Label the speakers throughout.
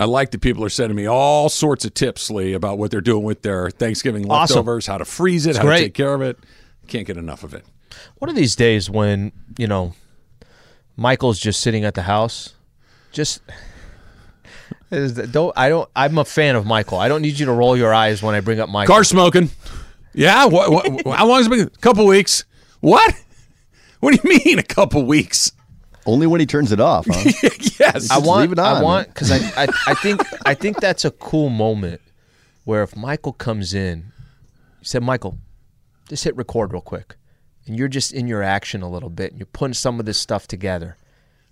Speaker 1: I like that people are sending me all sorts of tips, Lee, about what they're doing with their Thanksgiving
Speaker 2: Awesome.
Speaker 1: leftovers, how to freeze it, how
Speaker 2: great.
Speaker 1: to take care of it. Can't get enough of it.
Speaker 2: One of these days when, you know, Michael's just sitting at the house, just don't I don't I'm a fan of Michael. I don't need you to roll your eyes when I bring up Michael.
Speaker 1: Car smoking. Yeah. What, what, how long has it been? A couple weeks. What? What do you mean a couple weeks?
Speaker 3: Only when he turns it off, huh?
Speaker 1: yes.
Speaker 2: I want
Speaker 3: leave it
Speaker 2: I want because I, I I think I think that's a cool moment where if Michael comes in, you said Michael, just hit record real quick, and you're just in your action a little bit, and you're putting some of this stuff together,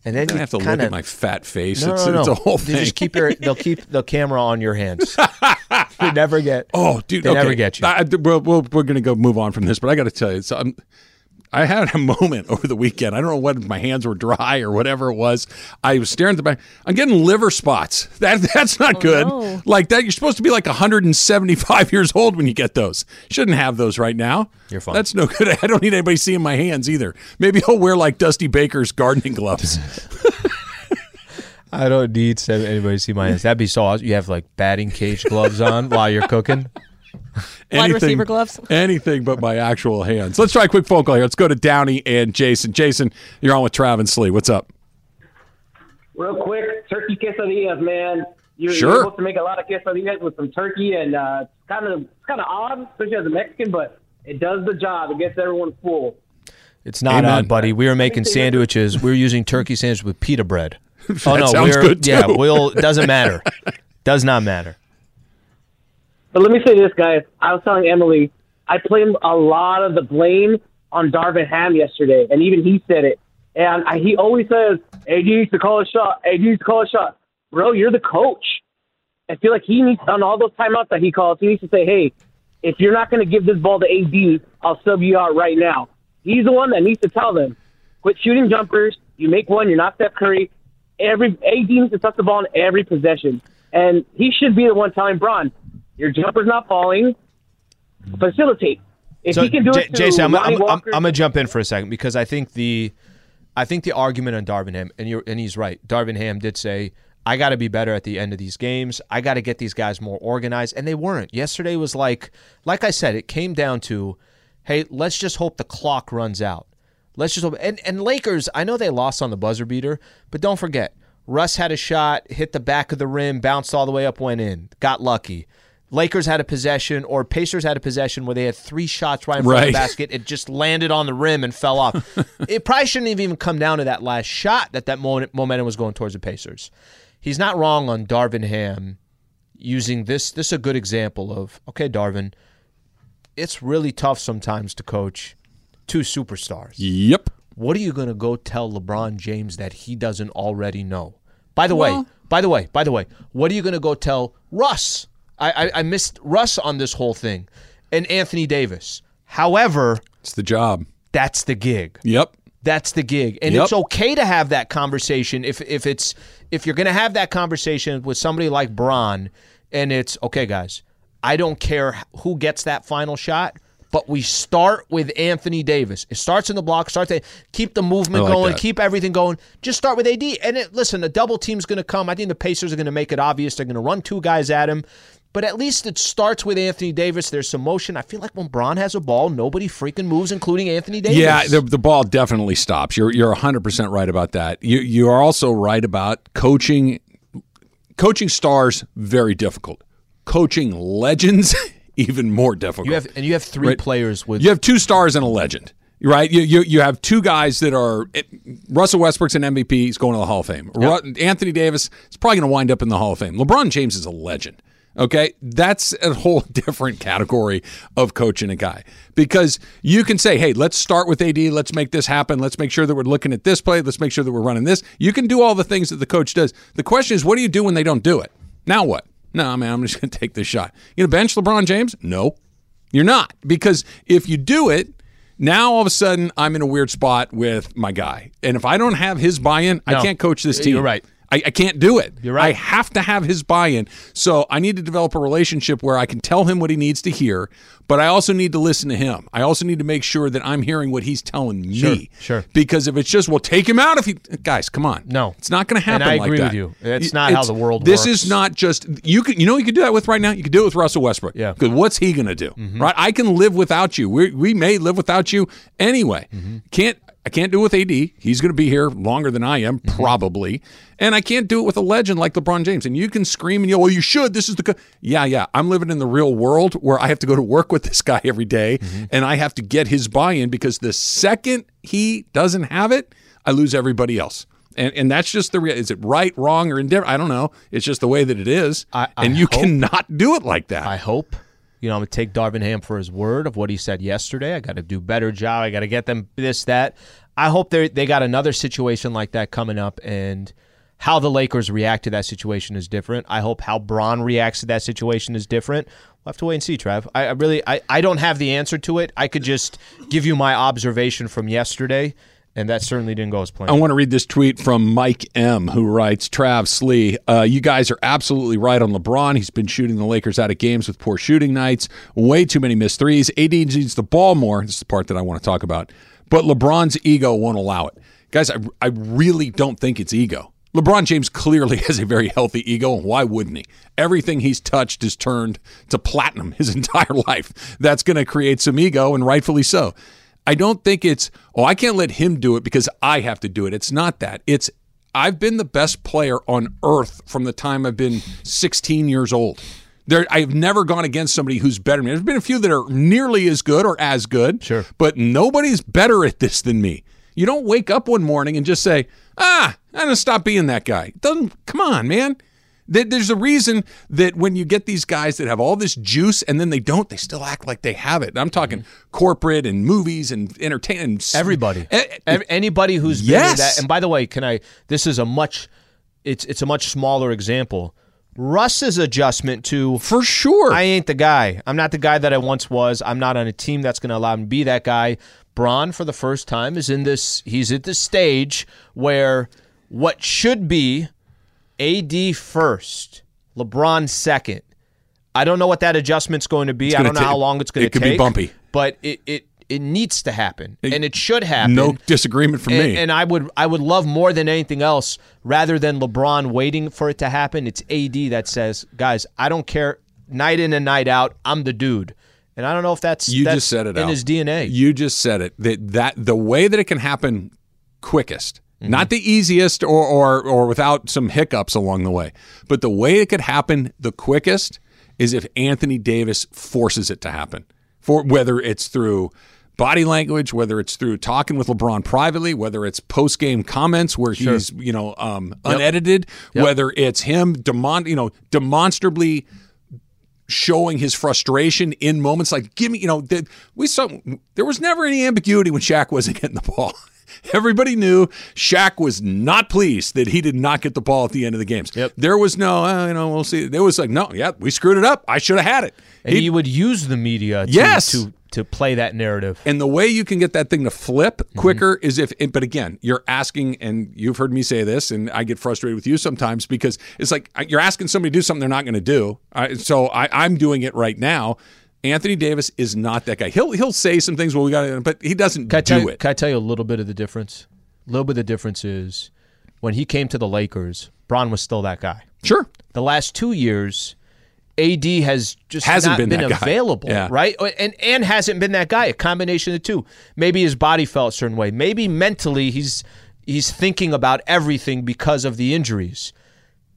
Speaker 2: and then
Speaker 1: I
Speaker 2: you
Speaker 1: have to
Speaker 2: kinda,
Speaker 1: look at my fat face.
Speaker 2: No,
Speaker 1: it's,
Speaker 2: no, no.
Speaker 1: it's a whole
Speaker 2: They
Speaker 1: thing.
Speaker 2: just keep your. They'll keep the camera on your hands. they never get.
Speaker 1: Oh, dude,
Speaker 2: They
Speaker 1: okay.
Speaker 2: never get you.
Speaker 1: I, I- we'll, we'll, we're going to go move on from this, but I got to tell you, so I'm, I had a moment over the weekend. I don't know whether my hands were dry or whatever it was. I was staring at the back. I'm getting liver spots. That that's not oh, good.
Speaker 4: no.
Speaker 1: Like that, you're supposed to be like 175 years old when you get those. Shouldn't have those right now.
Speaker 2: You're fine.
Speaker 1: That's no good. I don't need anybody seeing my hands either. Maybe I'll wear like Dusty Baker's gardening gloves.
Speaker 2: I don't need anybody to anybody see my hands. That'd be so awesome. You have like batting cage gloves on while you're cooking.
Speaker 4: Wide receiver gloves.
Speaker 1: Anything but my actual hands. Let's try a quick phone call here. Let's go to Downey and Jason. Jason, you're on with Travis Lee. What's up?
Speaker 5: Real quick, turkey quesadillas, man. You're,
Speaker 1: Sure.
Speaker 5: you're able to make a lot of quesadillas with some turkey, and uh, it's kind of it's kind of odd, especially as a Mexican, but it does the job. It gets everyone full.
Speaker 2: It's not
Speaker 1: Amen.
Speaker 2: on, buddy. We were making sandwiches. We were using turkey sandwich with pita bread. oh no,
Speaker 1: sounds
Speaker 2: we're,
Speaker 1: good, too.
Speaker 2: Yeah, we'll. Doesn't matter. Does not matter.
Speaker 5: But let me say this, guys. I was telling Emily, I blamed a lot of the blame on Darvin Ham yesterday, and even he said it. And I, he always says, AD needs to call a shot. AD needs to call a shot. Bro, you're the coach. I feel like he needs, on all those timeouts that he calls, he needs to say, hey, if you're not going to give this ball to AD, I'll sub you out right now. He's the one that needs to tell them, quit shooting jumpers. You make one, you're not Steph Curry. Every AD needs to touch the ball in every possession. And he should be the one telling Bron, your jumper's not falling. Facilitate. If
Speaker 2: So,
Speaker 5: he can do
Speaker 2: J-
Speaker 5: it
Speaker 2: Jason, I'm, I'm, I'm, I'm gonna jump in for a second because I think the, I think the argument on Darvin Ham, and you're and he's right. Darvin Ham did say, "I got to be better at the end of these games. I got to get these guys more organized," and they weren't. Yesterday was like, like I said, it came down to, hey, let's just hope the clock runs out. Let's just hope. And and Lakers, I know they lost on the buzzer beater, but don't forget, Russ had a shot, hit the back of the rim, bounced all the way up, went in, got lucky. Lakers had a possession, or Pacers had a possession where they had three shots right in front of the basket. It just landed on the rim and fell off. it probably shouldn't have even come down to that last shot that that moment, momentum was going towards the Pacers. He's not wrong on Darvin Ham using this. This is a good example of okay, Darvin. It's really tough sometimes to coach two superstars.
Speaker 1: Yep.
Speaker 2: What are you going to go tell LeBron James that he doesn't already know? By the way, by the way, by the way, what are you going to go tell Russ? I, I, I missed Russ on this whole thing, and Anthony Davis. However,
Speaker 1: It's the job.
Speaker 2: that's the gig.
Speaker 1: Yep.
Speaker 2: That's the gig, and
Speaker 1: Yep.
Speaker 2: it's okay to have that conversation if if it's if you're going to have that conversation with somebody like Bron, and it's okay, guys. I don't care who gets that final shot, but we start with Anthony Davis. It starts in the block. Start to keep the movement
Speaker 1: like
Speaker 2: going,
Speaker 1: that.
Speaker 2: keep everything going. Just start with AD. And it, listen, the double team's going to come. I think the Pacers are going to make it obvious. They're going to run two guys at him. But at least it starts with Anthony Davis. There's some motion. I feel like when Bron has a ball, nobody freaking moves, including Anthony Davis.
Speaker 1: Yeah, the, the ball definitely stops. You're you're 100% right about that. You you are also right about coaching coaching stars very difficult. Coaching legends even more difficult.
Speaker 2: You have and you have three
Speaker 1: Right.
Speaker 2: players with
Speaker 1: You have two stars and a legend, right? You you, you have two guys that are eh, Russell Westbrook's an MVP. He's going to the Hall of Fame. Ru- Anthony Davis is probably going to wind up in the Hall of Fame. LeBron James is a legend. Okay, that's a whole different category of coaching a guy because you can say, "Hey, let's start with AD. Let's make this happen. Let's make sure that we're looking at this play. Let's make sure that we're running this." You can do all the things that the coach does. The question is, what do you do when they don't do it? Now what? No, man, I'm just going to take this shot. You gonna bench LeBron James? No, you're not because if you do it, now all of a sudden I'm in a weird spot with my guy, and if I don't have his buy-in, I can't coach this team.
Speaker 2: You're right.
Speaker 1: I, I can't do it.
Speaker 2: You're right.
Speaker 1: I have to have his buy-in. So I need to develop a relationship where I can tell him what he needs to hear, but I also need to listen to him. I also need to make sure that I'm hearing what he's telling me.
Speaker 2: sure. sure.
Speaker 1: Because if it's just, well, take him out if he guys, come on.
Speaker 2: No.
Speaker 1: It's not gonna happen
Speaker 2: And I
Speaker 1: like
Speaker 2: agree
Speaker 1: that.
Speaker 2: with you. It's not how the world
Speaker 1: This
Speaker 2: works.
Speaker 1: is not just you can you know what you can do that with right now? You can do it with Russell Westbrook.
Speaker 2: Yeah.
Speaker 1: Because what's he gonna do?
Speaker 2: Mm-hmm.
Speaker 1: Right? I can live without you. We we may live without you anyway.
Speaker 2: Mm-hmm.
Speaker 1: Can't I can't do it with AD. He's going to be here longer than I am,
Speaker 2: Mm-hmm.
Speaker 1: probably. And I can't do it with a legend like LeBron James. And you can scream and yell, well, you should. This is the. Co-. Yeah, yeah. I'm living in the real world where I have to go to work with this guy every day,
Speaker 2: Mm-hmm.
Speaker 1: and I have to get his buy in because the second he doesn't have it, I lose everybody else. And, and that's just the real. Is it right, wrong, or indifferent? I don't know. It's just the way that it is.
Speaker 2: I- I
Speaker 1: and you
Speaker 2: hope-
Speaker 1: cannot do it like that.
Speaker 2: I hope. You know, I'm gonna take Darvin Ham for his word of what he said yesterday. I got to do better job. I got to get them this that. I hope they they got another situation like that coming up, and how the Lakers react to that situation is different. I hope how Bron reacts to that situation is different. We'll have to wait and see, Trev. I, I really I, I don't have the answer to it. I could just give you my observation from yesterday, and that certainly didn't go as planned.
Speaker 1: I want to read this tweet from Mike M, who writes, Trav Slee, uh, you guys are absolutely right on LeBron. He's been shooting the Lakers out of games with poor shooting nights, way too many missed threes. AD needs the ball more. This is the part that I want to talk about. But LeBron's ego won't allow it. Guys, I, I really don't think it's ego. LeBron James clearly has a very healthy ego, and why wouldn't he? Everything he's touched is turned to platinum his entire life. That's going to create some ego, and rightfully so. I don't think it's, oh, I can't let him do it because I have to do it. It's not that. It's, I've been the best player on earth from the time I've been 16 years old. There, I've never gone against somebody who's better than me. There's been a few that are nearly as good or as good.
Speaker 2: Sure.
Speaker 1: But nobody's better at this than me. You don't wake up one morning and just say, ah, I'm going to stop being that guy. It doesn't, come on, man. There- There's a reason that when you get these guys that have all this juice and then they don't, they still act like they have it. I'm talking corporate and movies and entertainment.
Speaker 2: Everybody,
Speaker 1: Eh, eh,
Speaker 2: anybody who's been
Speaker 1: Yes.
Speaker 2: that. And by the way, can I? This is a much, it's it's a much smaller example. Russ's adjustment to
Speaker 1: for sure.
Speaker 2: I ain't the guy. I'm not the guy that I once was. I'm not on a team that's going to allow him to be that guy. Bron, for the first time, is in this. He's at the stage where what should be AD first, LeBron second. I don't know what that adjustment's going to be. I don't know
Speaker 1: ta-
Speaker 2: how long it's going to take.
Speaker 1: it could be bumpy.
Speaker 2: but it it it needs to happen, and it should happen.
Speaker 1: no disagreement from
Speaker 2: And,
Speaker 1: me.
Speaker 2: and I would I would love more than anything else, rather than LeBron waiting for it to happen. It's AD that says, "Guys, I don't care. Night in and night out, I'm the dude." And I don't know if that's
Speaker 1: you
Speaker 2: that's
Speaker 1: just said it
Speaker 2: in
Speaker 1: out.
Speaker 2: his DNA.
Speaker 1: You just said it. That that the way that it can happen quickest,
Speaker 2: Mm-hmm.
Speaker 1: not the easiest or, or or without some hiccups along the way, but the way it could happen the quickest is if Anthony Davis forces it to happen. For whether it's through body language, whether it's through talking with LeBron privately, whether it's post game comments where he's you know um, unedited, whether it's him demon you know demonstrably showing his frustration in moments like give me you know that we saw there was never any ambiguity when Shaq wasn't getting the ball. Everybody knew Shaq was not pleased that he did not get the ball at the end of the games.
Speaker 2: Yep.
Speaker 1: There was no, uh, you know, we'll see. There was like, no, yeah, we screwed it up. I should have had it.
Speaker 2: and
Speaker 1: He-
Speaker 2: he would use the media to,
Speaker 1: Yes.
Speaker 2: to to play that narrative.
Speaker 1: and the way you can get that thing to flip
Speaker 2: Mm-hmm.
Speaker 1: quicker is if, but again, you're asking, and you've heard me say this, and I get frustrated with you sometimes because it's like uh, you're asking somebody to do something they're not going to do. So I, I'm doing it right now. Anthony Davis is not that guy. He'll he'll say some things. Well, we got but he doesn't
Speaker 2: Can I,
Speaker 1: do
Speaker 2: tell,
Speaker 1: it.
Speaker 2: can I tell you a little bit of the difference? A little bit of the difference is when he came to the Lakers, Bron was still that guy.
Speaker 1: Sure.
Speaker 2: the last two years, AD has just
Speaker 1: Hasn't
Speaker 2: not
Speaker 1: been
Speaker 2: been, available,
Speaker 1: Yeah.
Speaker 2: right? And and hasn't been that guy. A combination of the two. Maybe his body felt a certain way. Maybe mentally he's he's thinking about everything because of the injuries.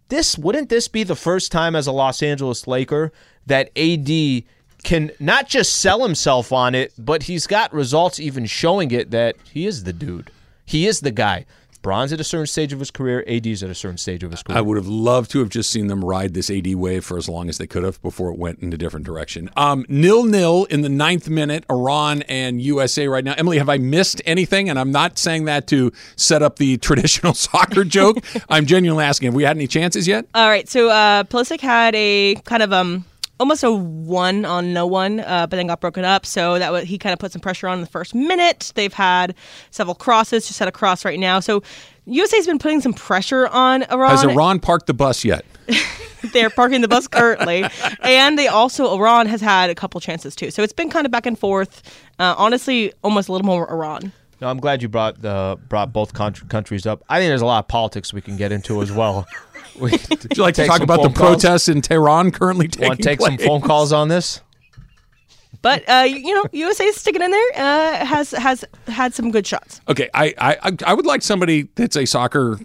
Speaker 2: This wouldn't this be the first time as a Los Angeles Laker that AD can not just sell himself on it, but he's got results even showing it that he is the dude. He is the guy. Bron's at a certain stage of his career. AD's at a certain stage of his career.
Speaker 1: I would have loved to have just seen them ride this AD wave for as long as they could have before it went in a different direction. Um, nil nil in the ninth minute, Iran and USA right now. Emily, have I missed anything? And I'm not saying that to set up the traditional soccer joke. I'm genuinely asking, have we had any chances yet?
Speaker 4: All right. So uh, Pulisic had a kind of um almost a one on no one, uh, but then got broken up. So that was, he kind of put some pressure on in the first minute. They've had several crosses, just had a cross right now. So USA's been putting some pressure on Iran.
Speaker 1: Has Iran parked the bus yet?
Speaker 4: They're parking the bus currently, and they also Iran has had a couple chances too. So it's been kind of back and forth. Uh, honestly, almost a little more Iran.
Speaker 2: No, I'm glad you brought the brought both countries up. I think there's a lot of politics we can get into as well.
Speaker 1: We, Would you like to talk about the protests in Tehran currently taking
Speaker 2: Want to take
Speaker 1: place?
Speaker 2: some phone calls on this?
Speaker 4: But uh, you know, USA is sticking in there. Uh, has has had some good shots.
Speaker 1: Okay, I I I would like somebody that's a soccer.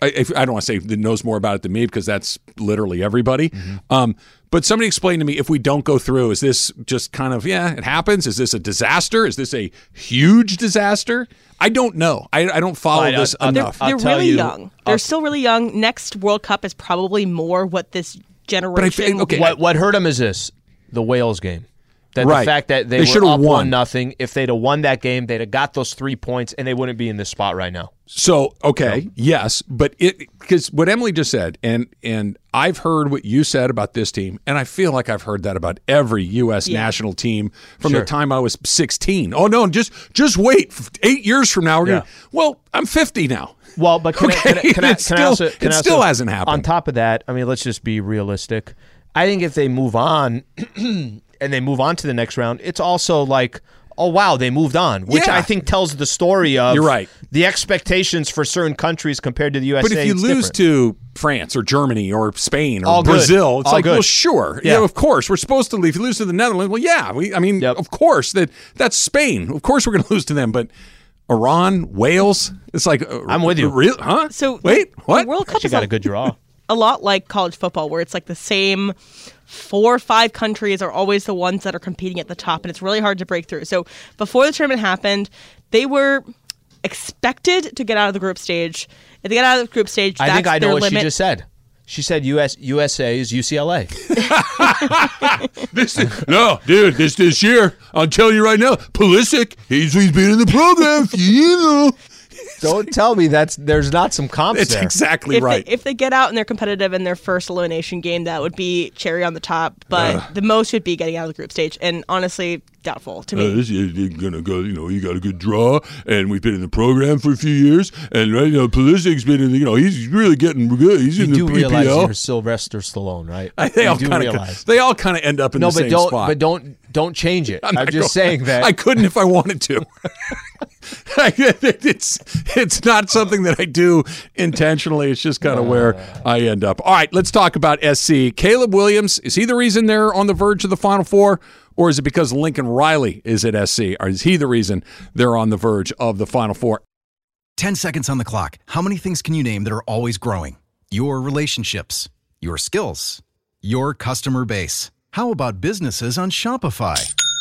Speaker 1: I, I don't want to say that knows more about it than me because that's literally everybody. Mm-hmm. Um, but somebody explain to me if we don't go through, is this just kind of yeah, it happens? Is this a disaster? Is this a huge disaster? I don't know. I, I don't follow
Speaker 2: Well, I-
Speaker 1: this
Speaker 2: I'll-
Speaker 1: enough.
Speaker 4: They're
Speaker 2: I'll tell
Speaker 4: really
Speaker 2: you-
Speaker 4: young. They're still really young. Next World Cup is probably more what this generation.
Speaker 1: feel- okay,
Speaker 2: What what hurt them is this: the Wales game. That
Speaker 1: Right.
Speaker 2: the fact that they,
Speaker 1: They should've won.
Speaker 2: nothing. If they'd have won that game, they'd have got those three points, and they wouldn't be in this spot right now.
Speaker 1: So okay, yes, but it because what Emily just said, and and I've heard what you said about this team, and I feel like I've heard that about every U.S.
Speaker 4: Yeah.
Speaker 1: national team from the time I was sixteen. Oh no, just just wait, eight years from now we're gonna. Well, I'm fifty now.
Speaker 2: Well, but can I, can I,
Speaker 1: Okay,
Speaker 2: can I, can I
Speaker 1: still-
Speaker 2: also, can
Speaker 1: it
Speaker 2: I
Speaker 1: still hasn't happened.
Speaker 2: On top of that, I mean, let's just be realistic. I think if they move on and they move on to the next round, it's also like, oh wow, they moved on, which
Speaker 1: Yeah.
Speaker 2: I think tells the story of
Speaker 1: You're right.
Speaker 2: the expectations for certain countries compared to the USA.
Speaker 1: But if you lose
Speaker 2: different.
Speaker 1: to France or Germany or Spain or
Speaker 2: All good.
Speaker 1: Brazil, it's
Speaker 2: All
Speaker 1: like,
Speaker 2: good.
Speaker 1: well, sure,
Speaker 2: Yeah.
Speaker 1: yeah, of course, we're supposed to leave. If you lose to the Netherlands, well, yeah, we, I mean,
Speaker 2: Yep.
Speaker 1: of course that that's Spain. Of course, we're going to lose to them, but. Iran, Wales. It's like uh,
Speaker 2: I'm with you.
Speaker 1: Real, huh?
Speaker 4: So
Speaker 1: wait,
Speaker 4: the
Speaker 1: what?
Speaker 4: World Cup
Speaker 2: she
Speaker 4: is
Speaker 2: got
Speaker 4: a,
Speaker 2: a good draw.
Speaker 4: a lot like college football, where it's like the same four or five countries are always the ones that are competing at the top, and it's really hard to break through. So before the tournament happened, they were expected to get out of the group stage. If they get out of the group stage,
Speaker 2: I
Speaker 4: that's
Speaker 2: think I know what
Speaker 4: limit.
Speaker 2: she just said. She said US USA is UCLA.
Speaker 1: This is, no, dude, this this year, I'll tell you right now, Pulisic, he's, he's been in the program, you know.
Speaker 2: Don't tell me that's there's not some comps
Speaker 1: It's
Speaker 2: there.
Speaker 1: exactly
Speaker 4: if
Speaker 1: right.
Speaker 4: They, if they get out and they're competitive in their first elimination game, that would be cherry on the top. But the most would be getting out of the group stage, and honestly, doubtful to
Speaker 1: Uh,
Speaker 4: me.
Speaker 1: this year, you're gonna go. You know, you got a good draw, and we've been in the program for a few years, and right now, Pulisic's been in. The, you know, he's really getting good. He's
Speaker 2: you
Speaker 1: in the
Speaker 2: do realize you're Sylvester Stallone, right?
Speaker 1: they
Speaker 2: you
Speaker 1: all kinda, they all kind of end up in
Speaker 2: no,
Speaker 1: the
Speaker 2: but
Speaker 1: same
Speaker 2: don't
Speaker 1: spot.
Speaker 2: but don't don't change it. I'm,
Speaker 1: not
Speaker 2: just
Speaker 1: going-
Speaker 2: saying that
Speaker 1: I couldn't if I wanted to. it's it's not something that I do intentionally. It's just kind of where I end up. All right, let's talk about SC. Caleb Williams is he the reason they're on the verge of the Final Four, or is it because Lincoln Riley is at SC? Or is he the reason they're on the verge of the Final Four?
Speaker 6: 10 seconds on the clock. How many things can you name that are always growing? Your relationships, your skills, your customer base. How about businesses on Shopify?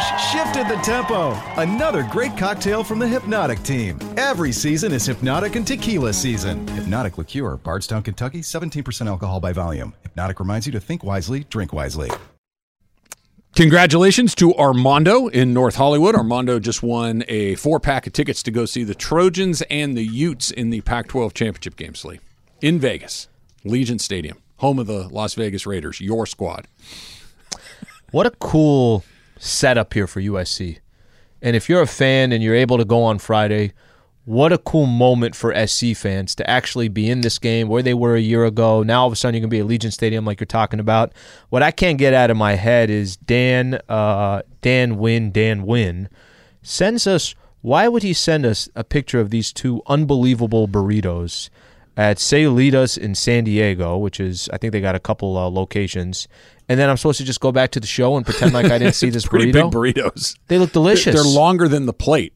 Speaker 6: shifted the tempo. Another great cocktail from the Hypnotic team. Every season is Hypnotic and Tequila season. Hypnotic Liqueur, Bardstown, Kentucky, 17% alcohol by volume. Hypnotic reminds you to think wisely, drink wisely.
Speaker 1: Congratulations to Armando in North Hollywood. Armando just won a four pack of tickets to go see the Trojans and the Utes in the Pac 12 championship game, Slee, in Vegas, Allegiant Stadium, home of the Las Vegas Raiders, your squad.
Speaker 2: What a cool setup here for USC. And if you're a fan and you're able to go on Friday, what a cool moment for SC fans to actually be in this game where they were a year ago. Now all of a sudden you're going to be at Allegiant Stadium like you're talking about. What I can't get out of my head is Dan, uh, Dan Win, Dan Win sends us. Why would he send us a picture of these two unbelievable burritos at Sayulitas in San Diego, which is I think they got a couple uh, locations, and then I'm supposed to just go back to the show and pretend like I didn't see this
Speaker 1: Pretty
Speaker 2: burrito?
Speaker 1: big burritos.
Speaker 2: They look delicious.
Speaker 1: They're longer than the plate.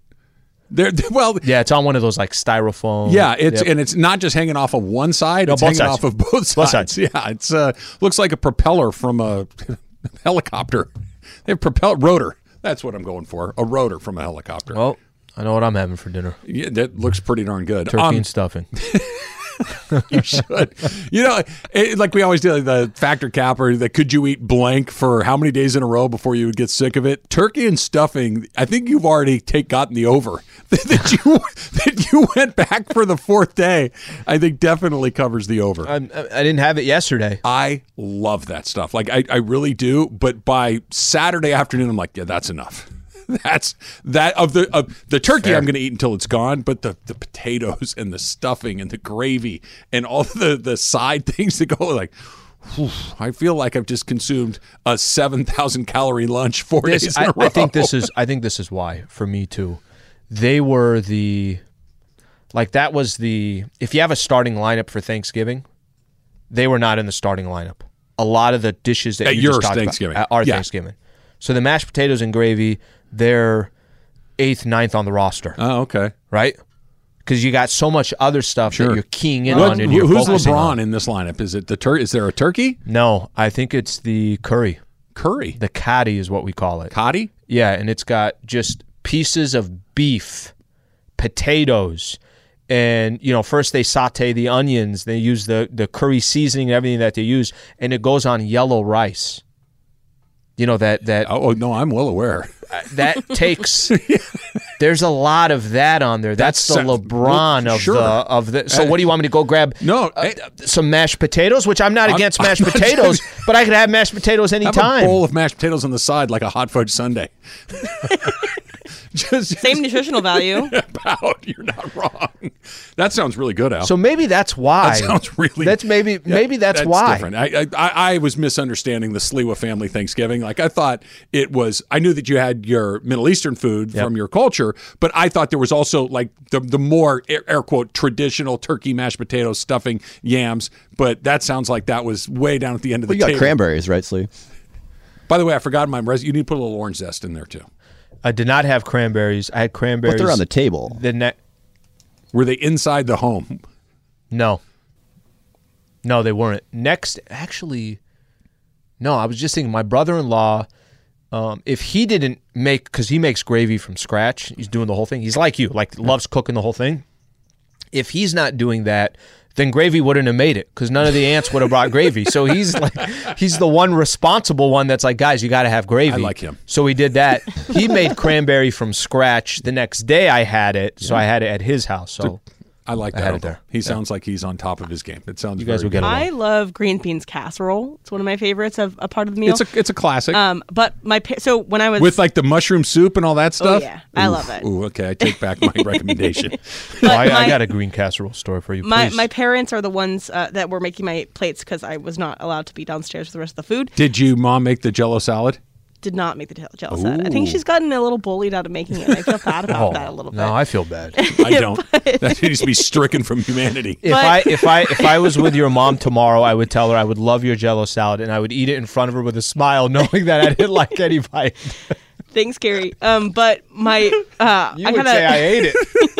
Speaker 1: They're, they're- well,
Speaker 2: Yeah, it's on one of those like styrofoam.
Speaker 1: yeah. It's
Speaker 2: Yep.
Speaker 1: and it's not just hanging off of one side.
Speaker 2: No,
Speaker 1: it's hanging
Speaker 2: sides.
Speaker 1: off of both sides.
Speaker 2: Both sides.
Speaker 1: Yeah, it's uh looks like a propeller from a helicopter. They have propeller rotor. That's what I'm going for. A rotor from a helicopter.
Speaker 2: Well, I know what I'm having for dinner:
Speaker 1: yeah, that looks pretty darn good.
Speaker 2: turkey
Speaker 1: Um,
Speaker 2: and stuffing.
Speaker 1: you should. You know, it, like we always do, like the factor capper. That could you eat blank for how many days in a row before you would get sick of it? Turkey and stuffing. I think you've already take gotten the over that you that you went back for the fourth day. I think definitely covers the over.
Speaker 2: I, I didn't have it yesterday.
Speaker 1: I love that stuff. Like I, I really do. But by Saturday afternoon, I'm like, yeah, that's enough. That's that of the of the turkey I'm going to eat until it's gone. But the the potatoes and the stuffing and the gravy and all the the side things that go like. whew, I feel like I've just consumed a seven thousand calorie lunch four days
Speaker 2: This,
Speaker 1: in a
Speaker 2: I,
Speaker 1: row.
Speaker 2: I think this is. I think this is why for me too. They were the, like that was the. If you have a starting lineup for Thanksgiving, they were not in the starting lineup. A lot of the dishes that
Speaker 1: At
Speaker 2: you
Speaker 1: yours
Speaker 2: just talked
Speaker 1: Thanksgiving.
Speaker 2: at our
Speaker 1: Yeah.
Speaker 2: Thanksgiving. So the mashed potatoes and gravy, they're eighth, ninth on the roster,
Speaker 1: Oh, okay.
Speaker 2: right? Because you got so much other stuff
Speaker 1: Sure.
Speaker 2: that you're keying in
Speaker 1: What-
Speaker 2: on and
Speaker 1: who's LeBron
Speaker 2: on.
Speaker 1: in this lineup? Is it the tur? Is there a turkey?
Speaker 2: No, I think it's the curry.
Speaker 1: Curry.
Speaker 2: The caddy is what we call it.
Speaker 1: Cotty?
Speaker 2: Yeah, and it's got just pieces of beef, potatoes, and you know, first they saute the onions, they use the the curry seasoning and everything that they use, and it goes on yellow rice. You know that that
Speaker 1: Oh, oh, no, I'm well aware.
Speaker 2: that takes. There's a lot of that on there. That's,
Speaker 1: That's
Speaker 2: the LeBron
Speaker 1: well,
Speaker 2: of
Speaker 1: sure.
Speaker 2: the of the. So what do you want me to go grab?
Speaker 1: No,
Speaker 2: uh,
Speaker 1: hey.
Speaker 2: some mashed potatoes, which I'm not
Speaker 1: I'm-
Speaker 2: against
Speaker 1: I'm
Speaker 2: mashed
Speaker 1: not-
Speaker 2: potatoes, but I could have mashed potatoes
Speaker 1: Have a
Speaker 2: anytime.
Speaker 1: bowl of mashed potatoes on the side like a hot fudge sundae. just
Speaker 4: Same nutritional value.
Speaker 1: about. You're not wrong. That sounds really good, Al.
Speaker 2: So maybe that's why.
Speaker 1: that sounds really.
Speaker 2: That's maybe
Speaker 1: Yeah,
Speaker 2: maybe that's, why.
Speaker 1: Different. I, I I was misunderstanding the Sliwa family Thanksgiving. Like I thought it was. I knew that you had your Middle Eastern food from your culture, but I thought there was also like the the more air, air quote traditional turkey mashed potatoes, stuffing, yams. But that sounds like that was way down at the end of
Speaker 3: Well,
Speaker 1: the
Speaker 3: you got cranberries, right, Slee?
Speaker 1: By the way, I forgot my res. You need to put a little orange zest in there too.
Speaker 2: I did not have cranberries. I had cranberries.
Speaker 3: But they're on the table.
Speaker 2: the ne-
Speaker 1: Were they inside the home?
Speaker 2: No. No, they weren't. Next, actually, no. I was just thinking. My brother-in-law, um, if he didn't make, because he makes gravy from scratch, he's doing the whole thing. He's like you, like loves cooking the whole thing. If he's not doing that, then gravy wouldn't have made it because none of the ants would have brought gravy. So he's like, he's the one responsible one that's like, guys, you got to have gravy.
Speaker 1: I like him.
Speaker 2: So we did that. He made cranberry from scratch. The next day I had it, so I had it at his house. So
Speaker 1: I like that.
Speaker 2: had
Speaker 1: uncle.
Speaker 2: there.
Speaker 1: He sounds like he's on top of his game. It sounds.
Speaker 2: You guys
Speaker 1: very
Speaker 2: will get
Speaker 1: good.
Speaker 2: along.
Speaker 4: I love green beans casserole. It's one of my favorites of a part of the meal.
Speaker 1: It's a it's a classic
Speaker 4: um, but my pa- so when I was
Speaker 1: with like the mushroom soup and all that stuff.
Speaker 4: Oh, yeah. I
Speaker 1: Oof.
Speaker 4: love it.
Speaker 1: Ooh, okay, I take back my recommendation.
Speaker 4: but
Speaker 2: I, I got a green casserole story for you.
Speaker 4: my
Speaker 2: please.
Speaker 4: my parents are the ones uh, that were making my plates because I was not allowed to be downstairs with the rest of the food.
Speaker 1: Did you mom make the Jello salad?
Speaker 4: Did not make the gel- gel salad. I think she's gotten a little bullied out of making it. and I feel bad about
Speaker 2: Oh,
Speaker 4: that a little bit.
Speaker 2: No, I feel bad.
Speaker 1: I don't. that needs to be stricken from humanity.
Speaker 2: if
Speaker 4: But-
Speaker 2: I if I if I was with your mom tomorrow, I would tell her I would love your Jello salad, and I would eat it in front of her with a smile, knowing that I didn't like any bite.
Speaker 4: Thanks, Gary. Um, but my uh,
Speaker 2: You
Speaker 4: I
Speaker 2: would
Speaker 4: gotta,
Speaker 2: say I ate it.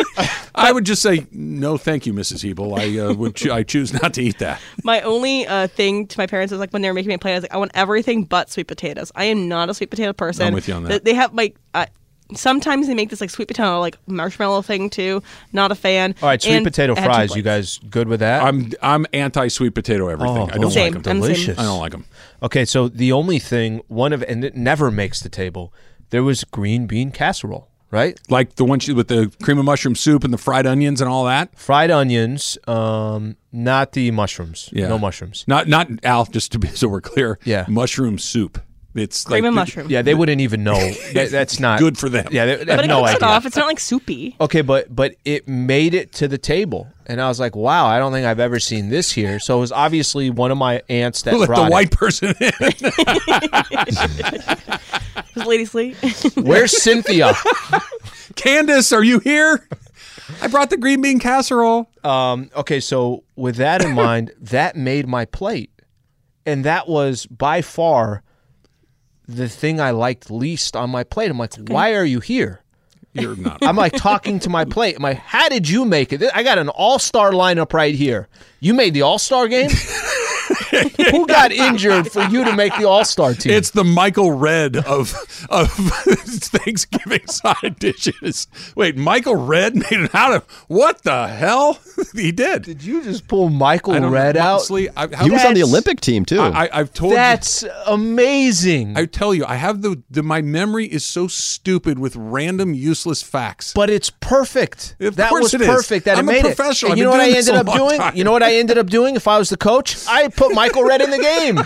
Speaker 1: I would just say no, thank you, Mrs. Hebel. I uh, would cho- I choose not to eat that.
Speaker 4: my only uh, thing to my parents was like when they were making me a plate, I was like, I want everything but sweet potatoes. I am not a sweet potato person.
Speaker 1: I'm with you on that.
Speaker 4: They, they have like. Uh, Sometimes they make this like sweet potato like marshmallow thing too. Not a fan.
Speaker 2: All right, sweet
Speaker 4: And
Speaker 2: potato
Speaker 4: I had two
Speaker 2: fries. You
Speaker 4: plates.
Speaker 2: guys good with that?
Speaker 1: I'm I'm anti sweet potato everything.
Speaker 2: Oh,
Speaker 1: I don't
Speaker 4: Same.
Speaker 1: like them.
Speaker 4: I'm the same.
Speaker 2: delicious.
Speaker 1: I don't like them.
Speaker 2: Okay, so the only thing one of and it never makes the table. There was green bean casserole, right?
Speaker 1: Like the one she, with the cream of mushroom soup and the fried onions and all that.
Speaker 2: Fried onions, um, not the mushrooms.
Speaker 1: Yeah,
Speaker 2: no mushrooms.
Speaker 1: Not not Al. Just to be so we're clear.
Speaker 2: Yeah.
Speaker 1: mushroom soup. It's
Speaker 4: Cream
Speaker 1: like
Speaker 4: and
Speaker 1: the-
Speaker 4: mushroom.
Speaker 2: Yeah, they wouldn't even know. That, that's not
Speaker 1: Good for them.
Speaker 2: Yeah, they, they
Speaker 4: But
Speaker 2: have
Speaker 4: it
Speaker 2: no
Speaker 4: cooks it
Speaker 2: idea.
Speaker 4: off. It's not like soupy.
Speaker 2: Okay, but but it made it to the table, and I was like, "Wow, I don't think I've ever seen this here." So it was obviously one of my aunts that
Speaker 1: Let
Speaker 2: brought
Speaker 1: the
Speaker 2: it.
Speaker 1: white person in.
Speaker 4: Does lady sleep?
Speaker 2: Where's Cynthia?
Speaker 1: Candace, are you here? I brought the green bean casserole.
Speaker 2: um, okay, so with that in mind, that made my plate, and that was by far the thing I liked least on my plate. I'm like, "Why are you here?"
Speaker 1: You're not.
Speaker 2: I'm like talking to my plate. I'm like, how did you make it? I got an all star lineup right here. You made the all star game? Who got injured for you to make the all star team?
Speaker 1: It's the Michael Redd of of Thanksgiving side dishes. Wait, Michael Redd made it out of what the hell? he did.
Speaker 2: did you just pull Michael
Speaker 1: I don't
Speaker 2: Redd out?
Speaker 1: honestly, I, how,
Speaker 3: He was on the Olympic team too.
Speaker 1: I, I, I've told you.
Speaker 2: That's amazing.
Speaker 1: I tell you, I have the, the my memory is so stupid with random useless facts.
Speaker 2: but it's perfect.
Speaker 1: Of
Speaker 2: that
Speaker 1: course
Speaker 2: was
Speaker 1: it is.
Speaker 2: perfect. That
Speaker 1: I'm
Speaker 2: it
Speaker 1: a
Speaker 2: made
Speaker 1: professional.
Speaker 2: it. And
Speaker 1: I've
Speaker 2: you know what I ended
Speaker 1: a
Speaker 2: up doing?
Speaker 1: time.
Speaker 2: You know what I ended up doing if I was the coach? I put Michael Redd in the game.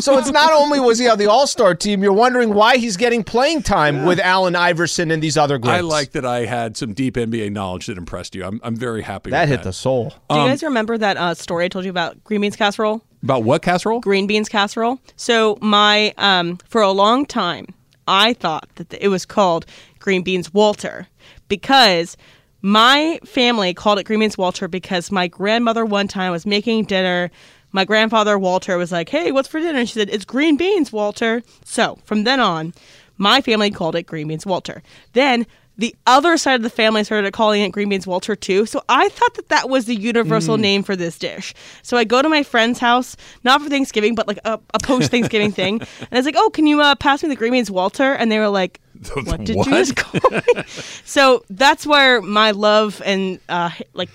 Speaker 2: So it's not only was he on the All Star team, you're wondering why he's getting playing time with Allen Iverson and these other greats.
Speaker 1: I like that I had some deep NBA knowledge that impressed you. I'm, I'm very happy
Speaker 2: that
Speaker 1: with
Speaker 2: hit
Speaker 1: that.
Speaker 2: the soul.
Speaker 4: Do
Speaker 1: Um,
Speaker 4: you guys remember that uh, story I told you about green beans casserole?
Speaker 1: About what casserole?
Speaker 4: green beans casserole. So my um, for a long time, I thought that it was called green beans Walter because my family called it green beans Walter because my grandmother one time was making dinner. My grandfather Walter was like, "Hey, what's for dinner?" And she said, "It's green beans, Walter." So from then on, my family called it green beans Walter. Then the other side of the family started calling it green beans Walter too. So I thought that that was the universal name for this dish. So I go to my friend's house, not for Thanksgiving, but like a, a post Thanksgiving thing, and I was like, "Oh, can you uh, pass me the green beans Walter?" And they were like, "What did
Speaker 1: what?
Speaker 4: you just call it?" so that's where my love and uh, like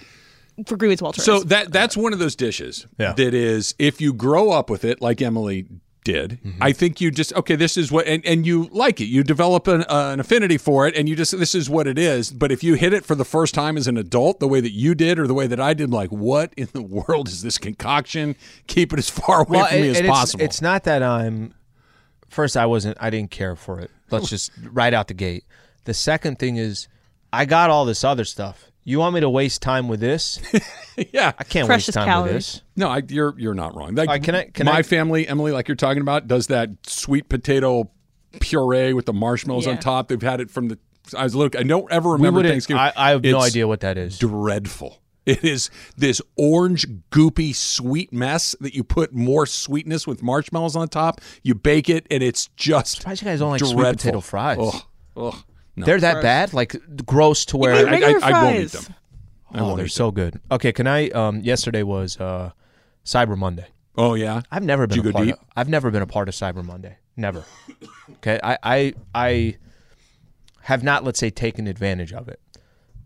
Speaker 4: for green beans Walter.
Speaker 1: So that that's one of those dishes
Speaker 2: Yeah.
Speaker 1: that is if you grow up with it, like Emily did, I think you just okay. This is what and, and you like it. You develop an, uh, an affinity for it, and you just this is what it is. But if you hit it for the first time as an adult, the way that you did or the way that I did, like what in the world is this concoction? Keep it as far away from me as
Speaker 2: it's,
Speaker 1: possible.
Speaker 2: It's not that I'm. First, I wasn't. I didn't care for it. Let's just right out the gate. The second thing is, I got all this other stuff. You want me to waste time with this?
Speaker 1: yeah.
Speaker 2: I can't
Speaker 4: Precious
Speaker 2: waste time
Speaker 4: calories.
Speaker 2: with this.
Speaker 1: No, I, you're you're not wrong. Like,
Speaker 2: right, can I- can
Speaker 1: my
Speaker 2: I-
Speaker 1: family, Emily, like you're talking about, does that sweet potato puree with the marshmallows on top. They've had it from the. I was look. I don't ever remember Thanksgiving.
Speaker 2: I, I have no idea what that is.
Speaker 1: Dreadful. It is this orange, goopy, sweet mess that you put more sweetness with marshmallows on top. You bake it, and it's just.
Speaker 2: Surprised you guys don't like
Speaker 1: dreadful.
Speaker 2: sweet potato fries.
Speaker 1: Ugh, ugh. No.
Speaker 2: They're that bad, like gross to where
Speaker 4: Eat
Speaker 1: I-
Speaker 4: regular
Speaker 1: I won't eat them. I
Speaker 2: oh,
Speaker 1: won't
Speaker 2: they're
Speaker 1: eat
Speaker 2: so good. Okay, can I? Um, yesterday was uh, Cyber Monday.
Speaker 1: Oh yeah.
Speaker 2: I've never been
Speaker 1: you
Speaker 2: a
Speaker 1: go
Speaker 2: part.
Speaker 1: deep?
Speaker 2: Of, I've never been a part of Cyber Monday. Never. Okay, I, I I have not, let's say, taken advantage of it.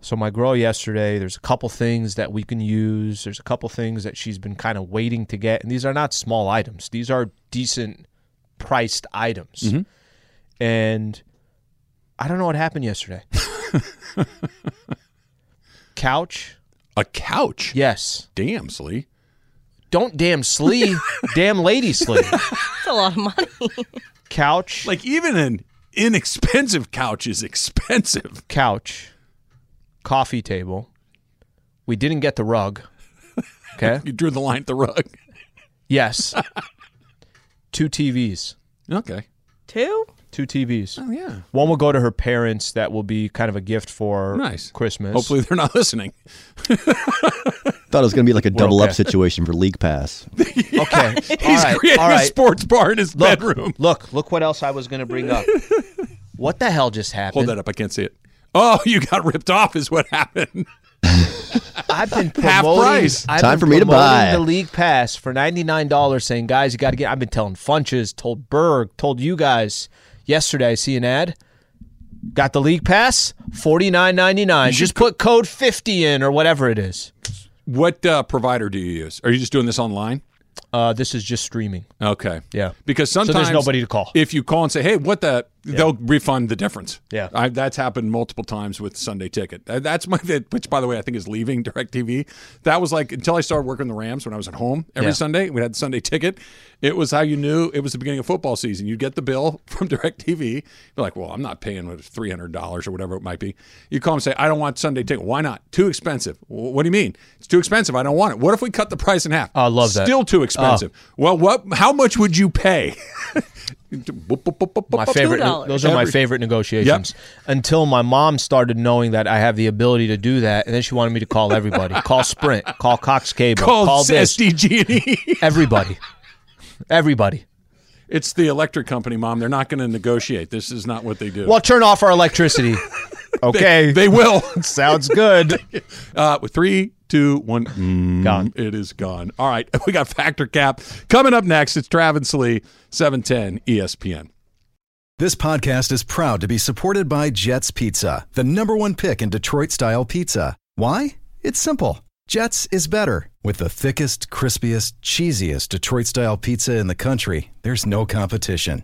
Speaker 2: So my girl yesterday, there's a couple things that we can use. There's a couple things that she's been kind of waiting to get, and these are not small items. These are decent priced items. And I don't know what happened yesterday. Couch,
Speaker 1: A couch.
Speaker 2: yes.
Speaker 1: Damn, Slee.
Speaker 2: Don't damn slee, damn lady slee.
Speaker 4: That's a lot of money.
Speaker 2: Couch,
Speaker 1: Like even an inexpensive couch is expensive.
Speaker 2: couch, coffee table. We didn't get the rug. Okay.
Speaker 1: You drew the line at the rug.
Speaker 2: Yes. Two TVs.
Speaker 1: Okay.
Speaker 4: Two?
Speaker 2: Two TVs.
Speaker 1: Oh yeah.
Speaker 2: One will go to her parents. That will be kind of a gift for
Speaker 1: Nice.
Speaker 2: Christmas.
Speaker 1: Hopefully they're not listening.
Speaker 3: Thought it was going to be like a double
Speaker 2: okay.
Speaker 3: up situation for League Pass.
Speaker 2: Okay. all
Speaker 1: He's
Speaker 2: right.
Speaker 1: creating
Speaker 2: all
Speaker 1: a sports bar in his
Speaker 2: Look,
Speaker 1: bedroom.
Speaker 2: look, look what else I was going to bring up. what the hell just happened?
Speaker 1: Hold that up. I can't see it. Oh, you got ripped off is what happened.
Speaker 2: I've been promoting.
Speaker 1: Half price.
Speaker 2: I've
Speaker 3: Time for me to buy.
Speaker 2: the league pass for ninety nine dollars. Saying, guys, you got to get. I've been telling Funches, told Berg, told you guys yesterday. I see an ad. Got the league pass, forty nine ninety nine. Just put code fifty in or whatever it is.
Speaker 1: What uh, provider do you use? Are you just doing this online?
Speaker 2: Uh, this is just streaming.
Speaker 1: Okay.
Speaker 2: Yeah.
Speaker 1: Because
Speaker 2: So
Speaker 1: sometimes
Speaker 2: there's nobody to call.
Speaker 1: If you call and say, "Hey, what the they'll refund the difference.
Speaker 2: Yeah.
Speaker 1: I, that's happened multiple times with Sunday Ticket. That's my which, by the way, I think is leaving Directv. That was like until I started working the Rams when I was at home every
Speaker 2: Yeah.
Speaker 1: Sunday. We had Sunday Ticket. It was how you knew it was the beginning of football season. You'd get the bill from Directv. You're like, well, I'm not paying three hundred dollars or whatever it might be. You call and say, I don't want Sunday Ticket. Why not? Too expensive. "Wh- What do you mean? It's too expensive. I don't want it. What if we cut the price in half?
Speaker 2: Oh, I love that.
Speaker 1: Still too oh. expensive. Well, what? How much would you pay?
Speaker 2: my favorite.
Speaker 4: $2.
Speaker 2: Those are my favorite negotiations. Until my mom started knowing that I have the ability to do that, and then she wanted me to call everybody, call Sprint, call Cox Cable,
Speaker 1: Called
Speaker 2: call this,
Speaker 1: SDG&E.
Speaker 2: everybody, everybody.
Speaker 1: It's the electric company, mom. They're not going to negotiate. This is not what they do.
Speaker 2: Well, turn off our electricity. Okay,
Speaker 1: They will.
Speaker 2: sounds good.
Speaker 1: Uh, with three, two, one, mm,
Speaker 2: Gone.
Speaker 1: It is gone. All right, we got Factor Cap coming up next. It's Travis Lee, seven ten E ESPN.
Speaker 6: This podcast is proud to be supported by Jets Pizza, the number one pick in Detroit style pizza. Why? It's simple. Jets is better. With the thickest, crispiest, cheesiest Detroit style pizza in the country, there's no competition.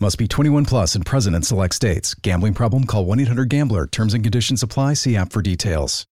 Speaker 6: Must be 21 plus and present in select states. Gambling problem? Call 1 800 Gambler. Terms and conditions apply. See app for details.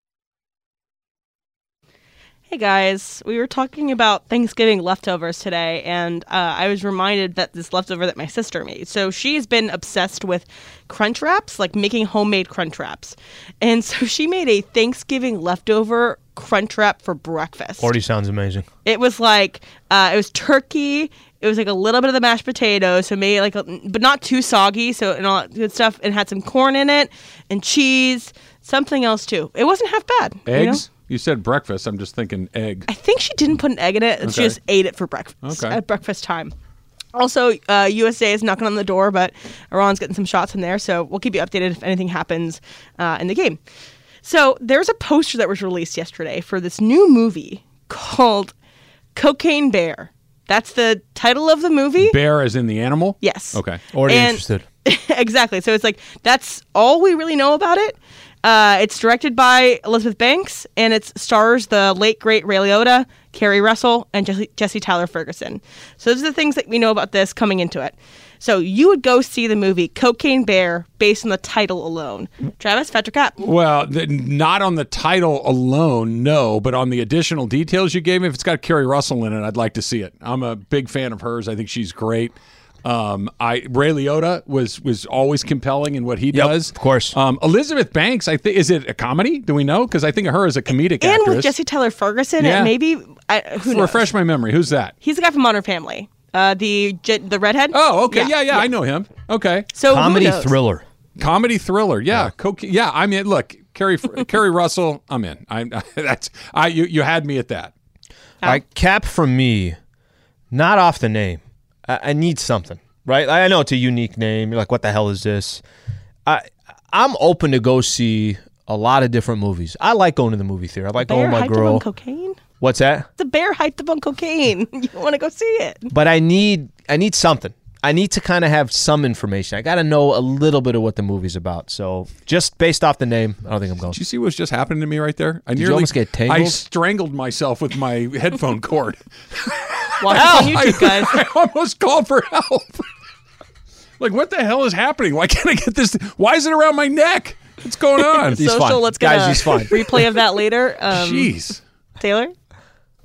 Speaker 4: Hey guys, we were talking about Thanksgiving leftovers today, and uh, I was reminded that this leftover that my sister made. So she's been obsessed with crunch wraps, like making homemade crunch wraps. And so she made a Thanksgiving leftover crunch wrap for breakfast.
Speaker 2: Already sounds amazing.
Speaker 4: It was like uh, it was turkey. It was like a little bit of the mashed potatoes, so maybe like, a, but not too soggy. So and all that good stuff. And had some corn in it and cheese, something else too. It wasn't half bad. you know?
Speaker 1: Eggs? You, said breakfast. I'm just thinking egg.
Speaker 4: I think she didn't put an egg in it. and She just ate it for breakfast
Speaker 1: Okay.
Speaker 4: at breakfast time. Also, uh, USA is knocking on the door, but Iran's getting some shots in there. So we'll keep you updated if anything happens uh, in the game. So there's a poster that was released yesterday for this new movie called Cocaine Bear. That's the title of the movie.
Speaker 1: Bear as in the animal?
Speaker 4: Yes.
Speaker 1: Okay.
Speaker 2: Already
Speaker 4: And-
Speaker 2: interested.
Speaker 4: exactly. So it's like that's all we really know about it. Uh, it's directed by Elizabeth Banks, and it stars the late great Ray Liotta, Keri Russell, and Jesse, Jesse Tyler Ferguson. So those are the things that we know about this coming into it. So you would go see the movie Cocaine Bear based on the title alone. Travis Fetricap.
Speaker 1: Well, th- not on the title alone, no, but on the additional details you gave me. If it's got Keri Russell in it, I'd like to see it. I'm a big fan of hers. I think she's great. Um, I Ray Liotta was was always compelling in what he does.
Speaker 2: of course.
Speaker 1: Um, Elizabeth Banks, I think, is it a comedy? Do we know? Because I think of her as a comedic
Speaker 4: And
Speaker 1: actress.
Speaker 4: with Jesse Tyler Ferguson,
Speaker 1: Yeah.
Speaker 4: and maybe I, who knows?
Speaker 1: Refresh my memory. Who's that?
Speaker 4: He's the guy from Modern Family, uh, the the redhead.
Speaker 1: Oh, okay. Yeah, yeah, I know him. Okay.
Speaker 4: So
Speaker 2: Comedy thriller.
Speaker 1: Comedy thriller. Yeah. Coke, yeah. I mean, look, Keri Keri Russell. I'm in. I'm that's I you you had me at that.
Speaker 2: All right, cap from me, not off the name. I, I need something, right? I know it's a unique name. You're like, what the hell is this? I I'm open to go see a lot of different movies. I like going to the movie theater. I like
Speaker 4: Bear
Speaker 2: going with my girl.
Speaker 4: on cocaine.
Speaker 2: What's that?
Speaker 4: The bear hyped up on cocaine. You want to go see it?
Speaker 2: But I need I need something. I need to kind of have some information. I got to know a little bit of what the movie's about. So just based off the name, I don't think I'm going.
Speaker 1: Did you see what's just happening to me right there? I
Speaker 2: you
Speaker 1: nearly
Speaker 2: almost get tangled?
Speaker 1: I strangled myself with my headphone cord.
Speaker 4: Watch it on YouTube, guys.
Speaker 1: I almost called for help. like, what the hell is happening? Why can't I get this? Why is it around my neck? What's going on?
Speaker 2: He's
Speaker 4: Social.
Speaker 2: fine.
Speaker 4: Let's get
Speaker 2: Guys,
Speaker 4: a
Speaker 2: he's fine.
Speaker 4: replay of that later. Um,
Speaker 1: Jeez.
Speaker 4: Taylor.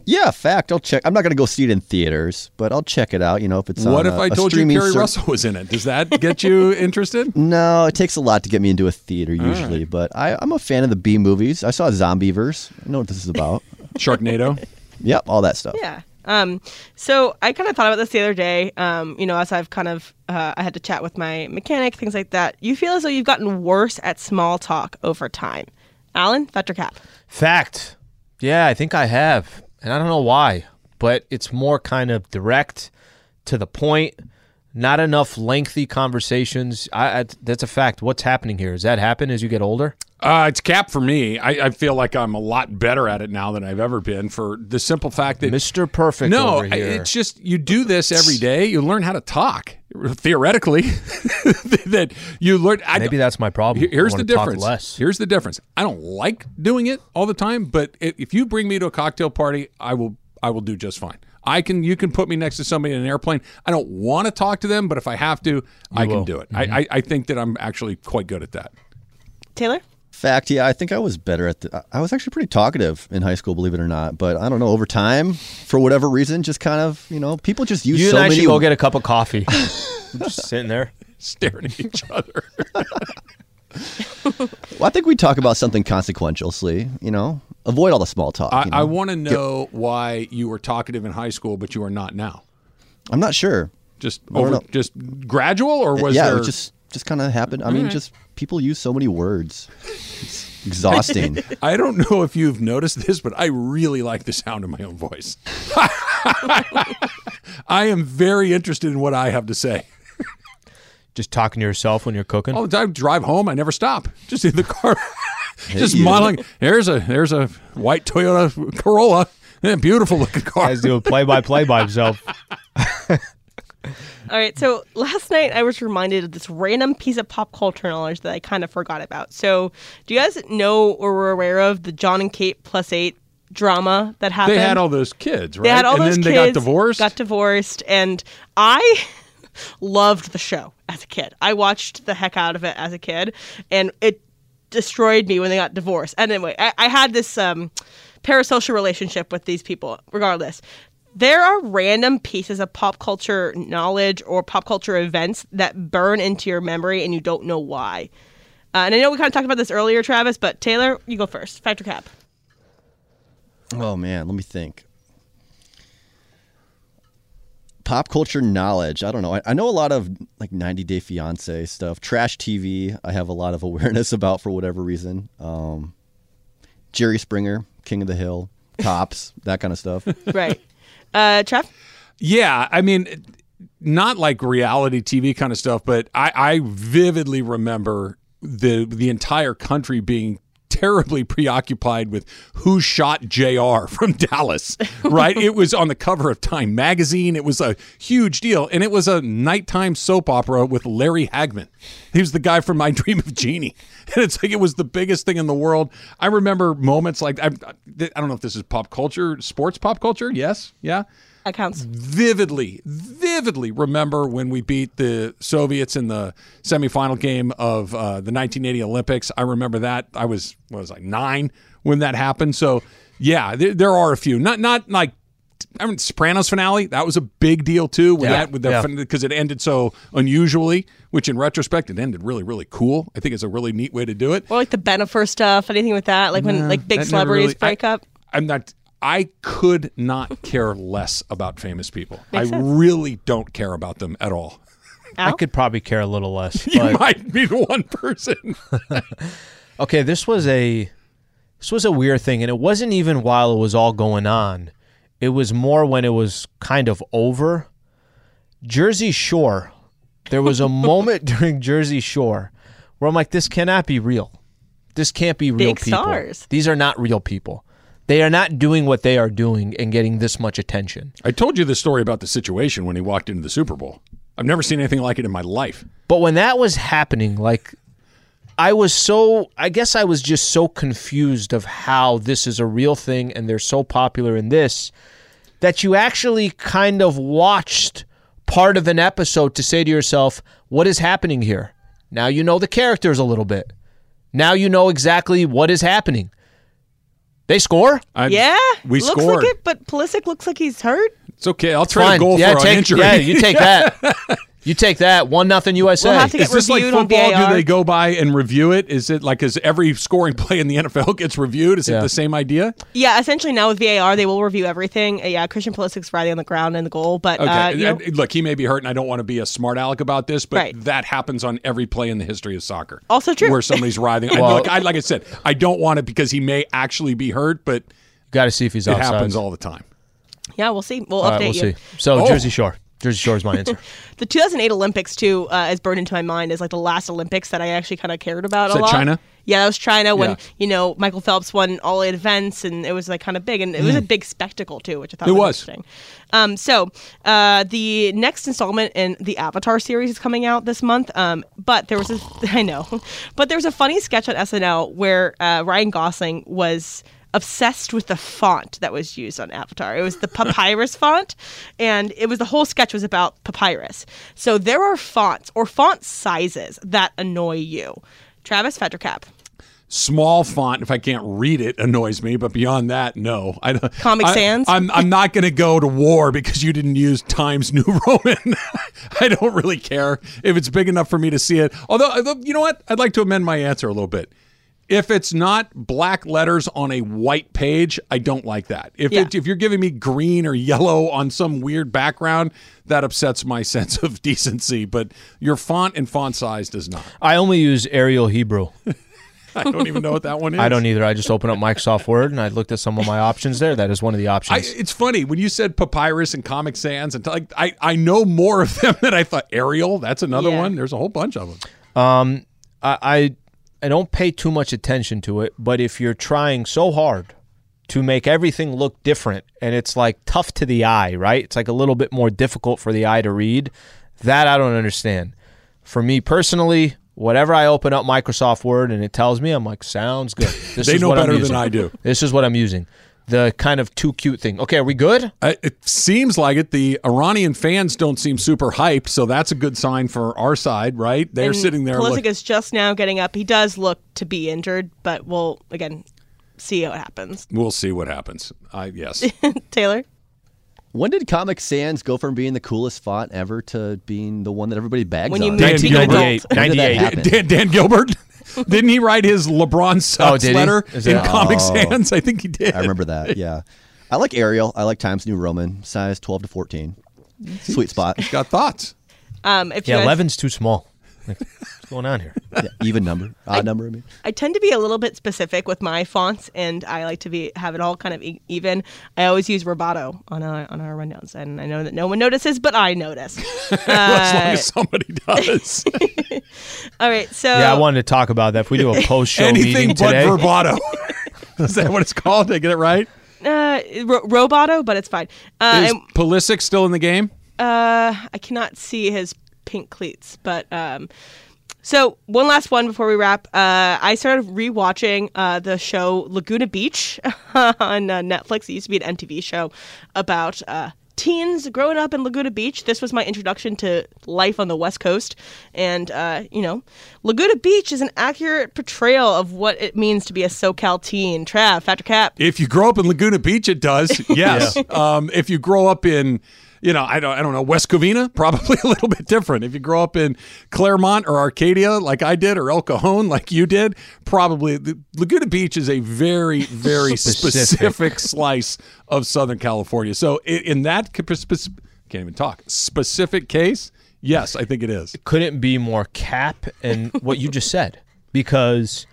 Speaker 3: Yeah, fact. I'll check. I'm not going to go see it in theaters, but I'll check it out. You know, if it's
Speaker 1: What
Speaker 3: on
Speaker 1: if
Speaker 3: a-
Speaker 1: I
Speaker 3: a
Speaker 1: told you Keri
Speaker 3: ser-
Speaker 1: Russell was in it? Does that get you interested?
Speaker 3: No, it takes a lot to get me into a theater usually, but I, I'm a fan of the B movies. I saw Zombieverse. I know what this is about.
Speaker 1: Sharknado.
Speaker 3: yep, all that stuff.
Speaker 4: Yeah. Um, so I kind of thought about this the other day. Um, you know, as I've kind of uh, I had to chat with my mechanic, things like that. You feel as though you've gotten worse at small talk over time. Alan, fact or cap?
Speaker 2: Fact. Yeah, I think I have. And I don't know why, but it's more kind of direct to the point. Not enough lengthy conversations. I, I, that's a fact. What's happening here? Does that happen as you get older?
Speaker 1: Uh, it's cap for me. I, I feel like I'm a lot better at it now than I've ever been for the simple fact that
Speaker 2: Mr. Perfect
Speaker 1: no,
Speaker 2: over here.
Speaker 1: it's just you do this every day. You learn how to talk theoretically. that you learn. I,
Speaker 2: Maybe that's my problem.
Speaker 1: Here's
Speaker 2: I
Speaker 1: the
Speaker 2: wanna talk
Speaker 1: difference.
Speaker 2: less.
Speaker 1: Here's the difference. I don't like doing it all the time, but if you bring me to a cocktail party, I will. I will do just fine. I can. You can put me next to somebody in an airplane. I don't want to talk to them, but if I have to, I can do it.
Speaker 2: Mm-hmm.
Speaker 1: I, I, I think that I'm actually quite good at that.
Speaker 4: Taylor?
Speaker 3: Fact, yeah, I think I was better at the. I was actually pretty talkative in high school, believe it or not. But I don't know, over time, for whatever reason, just kind of, you know, people just use
Speaker 2: you
Speaker 3: so
Speaker 2: and I
Speaker 3: many.
Speaker 2: should go get a cup of coffee. I'm just sitting there.
Speaker 1: Staring at each other.
Speaker 3: well, I think we talk about something consequential, Slee. You know, avoid all the small talk.
Speaker 1: I,
Speaker 3: you know?
Speaker 1: I want to know why you were talkative in high school, but you are not now.
Speaker 3: I'm not sure.
Speaker 1: Just over, just gradual, or was
Speaker 3: yeah,
Speaker 1: there
Speaker 3: it just just kind of happened. I mean, just people use so many words. It's exhausting.
Speaker 1: I don't know if you've noticed this, but I really like the sound of my own voice. I am very interested in what I have to say.
Speaker 2: Just talking to yourself when you're cooking.
Speaker 1: All the time, drive home, I never stop. Just in the car, just
Speaker 3: you.
Speaker 1: modeling. There's a there's a white Toyota Corolla, Eh, beautiful looking car.
Speaker 2: Guys doing play by play by himself.
Speaker 4: All right, so last night I was reminded of this random piece of pop culture knowledge that I kind of forgot about. So, do you guys know or were aware of the John and Kate plus eight drama that happened?
Speaker 1: They had all those kids, right?
Speaker 4: They had all
Speaker 1: and
Speaker 4: those
Speaker 1: then
Speaker 4: kids.
Speaker 1: they got divorced.
Speaker 4: Got divorced, and I loved the show as a kid. I watched the heck out of it as a kid, and it destroyed me when they got divorced. And anyway, I, I had this um, parasocial relationship with these people. Regardless, there are random pieces of pop culture knowledge or pop culture events that burn into your memory, and you don't know why. Uh, and I know we kind of talked about this earlier, Travis, but Taylor, you go first. Factor cap.
Speaker 3: oh man, let me think. Pop culture knowledge. I don't know. I, I know a lot of like 90 Day Fiance stuff. Trash TV. I have a lot of awareness about for whatever reason. Um, Jerry Springer, King of the Hill, Cops, that kind of stuff.
Speaker 4: Right. Uh, Trev?
Speaker 1: Yeah, I mean, not like reality TV kind of stuff, but I, I vividly remember the the entire country being terribly preoccupied with who shot JR from Dallas, right? it was on the cover of Time magazine. It was a huge deal. And it was a nighttime soap opera with Larry Hagman. He was the guy from My Dream of Jeannie. And it's like it was the biggest thing in the world. I remember moments like, I, I don't know if this is pop culture, sports pop culture. Yes. Yeah
Speaker 4: That counts.
Speaker 1: vividly, vividly remember when we beat the Soviets in the semifinal game of uh, the 1980 Olympics. I remember that. I was what was I nine when that happened. So yeah, there, there are a few. Not not like. I mean, Sopranos finale that was a big deal too. With
Speaker 2: Yeah,
Speaker 1: that, with the
Speaker 2: yeah.
Speaker 1: because it ended so unusually, which in retrospect it ended really, really cool. I think it's a really neat way to do it.
Speaker 4: Or like the Bennifer stuff, anything with that, like when like big celebrities
Speaker 1: really-
Speaker 4: break
Speaker 1: I-
Speaker 4: up.
Speaker 1: I'm not. I could not care less about famous people.
Speaker 4: Makes
Speaker 1: I
Speaker 4: sense.
Speaker 1: really don't care about them at all.
Speaker 2: I could probably care a little less.
Speaker 1: You
Speaker 2: But
Speaker 1: might be the one person.
Speaker 2: okay, this was a this was a weird thing, and it wasn't even while it was all going on. It was more when it was kind of over. Jersey Shore. There was a moment during Jersey Shore where I'm like, this cannot be real. This can't be real
Speaker 4: Big
Speaker 2: people.
Speaker 4: stars.
Speaker 2: These are not real people. They are not doing what they are doing and getting this much attention.
Speaker 1: I told you the story about the situation when he walked into the Super Bowl. I've never seen anything like it in my life.
Speaker 2: But when that was happening, like I was so I guess I was just so confused of how this is a real thing and they're so popular in this that you actually kind of watched part of an episode to say to yourself, what is happening here? Now you know the characters a little bit. Now you know exactly what is happening. They score?
Speaker 1: I,
Speaker 4: Yeah,
Speaker 1: we
Speaker 4: looks
Speaker 1: scored.
Speaker 4: like it, but Pulisic looks like he's hurt.
Speaker 1: It's okay. I'll trade
Speaker 2: Fine.
Speaker 1: a goal
Speaker 2: yeah,
Speaker 1: for
Speaker 2: take,
Speaker 1: an injury.
Speaker 2: Yeah, you take that. You take that one nothing USA.
Speaker 4: We'll have to get
Speaker 1: Is this like football? Do they go by and review it? Is it like as every scoring play in the NFL gets reviewed? Is
Speaker 2: Yeah.
Speaker 1: it the same idea?
Speaker 4: Yeah, essentially now with VAR, they will review everything. Uh, yeah, Christian Pulisic's Friday on the ground and the goal, but
Speaker 1: Okay.
Speaker 4: uh, you know,
Speaker 1: look, he may be hurt, and I don't want to be a smart aleck about this, but
Speaker 4: Right.
Speaker 1: that happens on every play in the history of soccer.
Speaker 4: Also true.
Speaker 1: Where somebody's writhing. I-
Speaker 2: Well-
Speaker 1: look, I, like I said, I don't want it because he may actually be hurt, but
Speaker 2: Got to see if he's
Speaker 1: it
Speaker 2: outside.
Speaker 1: happens all the time.
Speaker 4: yeah, we'll see. We'll
Speaker 2: All
Speaker 4: update
Speaker 2: right, we'll
Speaker 4: you.
Speaker 2: see. So
Speaker 1: Oh.
Speaker 2: Jersey Shore. Jersey Shore is my answer.
Speaker 4: The 2008 Olympics too uh, is burned into my mind as like the last Olympics that I actually kind of cared about
Speaker 1: Is
Speaker 4: a
Speaker 1: that
Speaker 4: lot.
Speaker 1: China?
Speaker 4: Yeah, that was China when
Speaker 1: Yeah.
Speaker 4: you know Michael Phelps won all eight events, and it was like kind of big, and it was a big spectacle too, which I thought.
Speaker 1: It
Speaker 4: was,
Speaker 1: was.
Speaker 4: interesting. Um, so uh, the next installment in the Avatar series is coming out this month. Um, but there was a I know, but there was a funny sketch on SNL where uh, Ryan Gosling was obsessed with the font that was used on Avatar. It was the papyrus font, and it was the whole sketch was about papyrus. So there are fonts or font sizes that annoy you. Travis Feddercap.
Speaker 1: Small font, if I can't read it, annoys me. But beyond that, no. I,
Speaker 4: Comic
Speaker 1: I,
Speaker 4: Sans.
Speaker 1: I'm I'm not going to go to war because you didn't use Times New Roman. I don't really care if it's big enough for me to see it. Although, you know what, I'd like to amend my answer a little bit. If it's not black letters on a white page, I don't like that. If
Speaker 4: Yeah.
Speaker 1: it, if you're giving me green or yellow on some weird background, that upsets my sense of decency. But your font and font size does not.
Speaker 2: I only use Arial Hebrew.
Speaker 1: I don't even know what that one is.
Speaker 2: I don't either. I just open up Microsoft Word and I looked at some of my options there. That is one of the
Speaker 1: I,
Speaker 2: options.
Speaker 1: it's funny when you said Papyrus and Comic Sans, and like I, I know more of them than I thought. Arial, that's another
Speaker 4: Yeah.
Speaker 1: one. There's a whole bunch of them.
Speaker 2: Um, I, I I don't pay too much attention to it, but if you're trying so hard to make everything look different and it's like tough to the eye, right? It's like a little bit more difficult for the eye to read. That I don't understand. For me personally, whatever I open up Microsoft Word and it tells me, I'm like, sounds good. This
Speaker 1: They
Speaker 2: is
Speaker 1: know
Speaker 2: what I'm
Speaker 1: better than. I do.
Speaker 2: This is what I'm using. The kind of too cute thing. Okay, are we good?
Speaker 1: I, it seems like it. The Iranian fans don't seem super hyped, so that's a good sign for our side, right? They're
Speaker 4: And
Speaker 1: sitting there.
Speaker 4: Pulisic
Speaker 1: Look,
Speaker 4: is just now getting up. He does look to be injured, but we'll again see what happens.
Speaker 1: we'll see what happens. I yes.
Speaker 4: Taylor.
Speaker 3: When did Comic Sans go from being the coolest font ever to being the one that everybody bags
Speaker 4: When you
Speaker 3: on?
Speaker 4: make
Speaker 1: Dan
Speaker 4: it
Speaker 1: Gilbert.
Speaker 4: adult.
Speaker 2: 98.
Speaker 3: When did that
Speaker 2: 98.
Speaker 1: Dan, Dan Gilbert. Didn't he write his LeBron sucks
Speaker 2: did he?
Speaker 1: letter in
Speaker 2: that-
Speaker 1: Comic
Speaker 3: Oh.
Speaker 1: Sans? I think he did.
Speaker 3: I remember that. Yeah, I like Arial. I like Times New Roman, size twelve to fourteen. Sweet spot.
Speaker 1: He's got thoughts?
Speaker 4: Um, if
Speaker 2: Yeah,
Speaker 4: guys-
Speaker 2: 11's too small. Like, what's going on here?
Speaker 3: Yeah, even number, odd number. I mean,
Speaker 4: I tend to be a little bit specific with my fonts, and I like to be have it all kind of e- even. I always use Roboto on our on our rundowns, and I know that no one notices, but I notice.
Speaker 1: as long
Speaker 4: Uh,
Speaker 1: as somebody does.
Speaker 4: all right, so
Speaker 2: Yeah, I wanted to talk about that. If we do a post show
Speaker 1: Anything
Speaker 2: meeting
Speaker 1: but
Speaker 2: today,
Speaker 1: verbato. Is that what it's called? Did I get it right?
Speaker 4: uh, Ro- Roboto, but it's fine. Uh,
Speaker 1: Is
Speaker 4: and,
Speaker 1: Pulisic still in the game?
Speaker 4: uh, I cannot see his pink cleats, but um, so one last one before we wrap. Uh, I started rewatching uh, the show Laguna Beach on uh, Netflix. It used to be an MTV show about uh, teens growing up in Laguna Beach. This was my introduction to life on the West Coast, and uh, you know, Laguna Beach is an accurate portrayal of what it means to be a SoCal teen. Trav, Factor Cap.
Speaker 1: If you grow up in Laguna Beach, it does. Yes. um, if you grow up in, you know, I don't, I don't know, West Covina, probably a little bit different. If you grow up in Claremont or Arcadia, like I did, or El Cajon, like you did, probably the, Laguna Beach is a very, very
Speaker 2: Specific.
Speaker 1: specific. slice of Southern California. So in, in that ca- can't even talk specific case, yes, I think it is.
Speaker 2: couldn't be more cap and what you just said because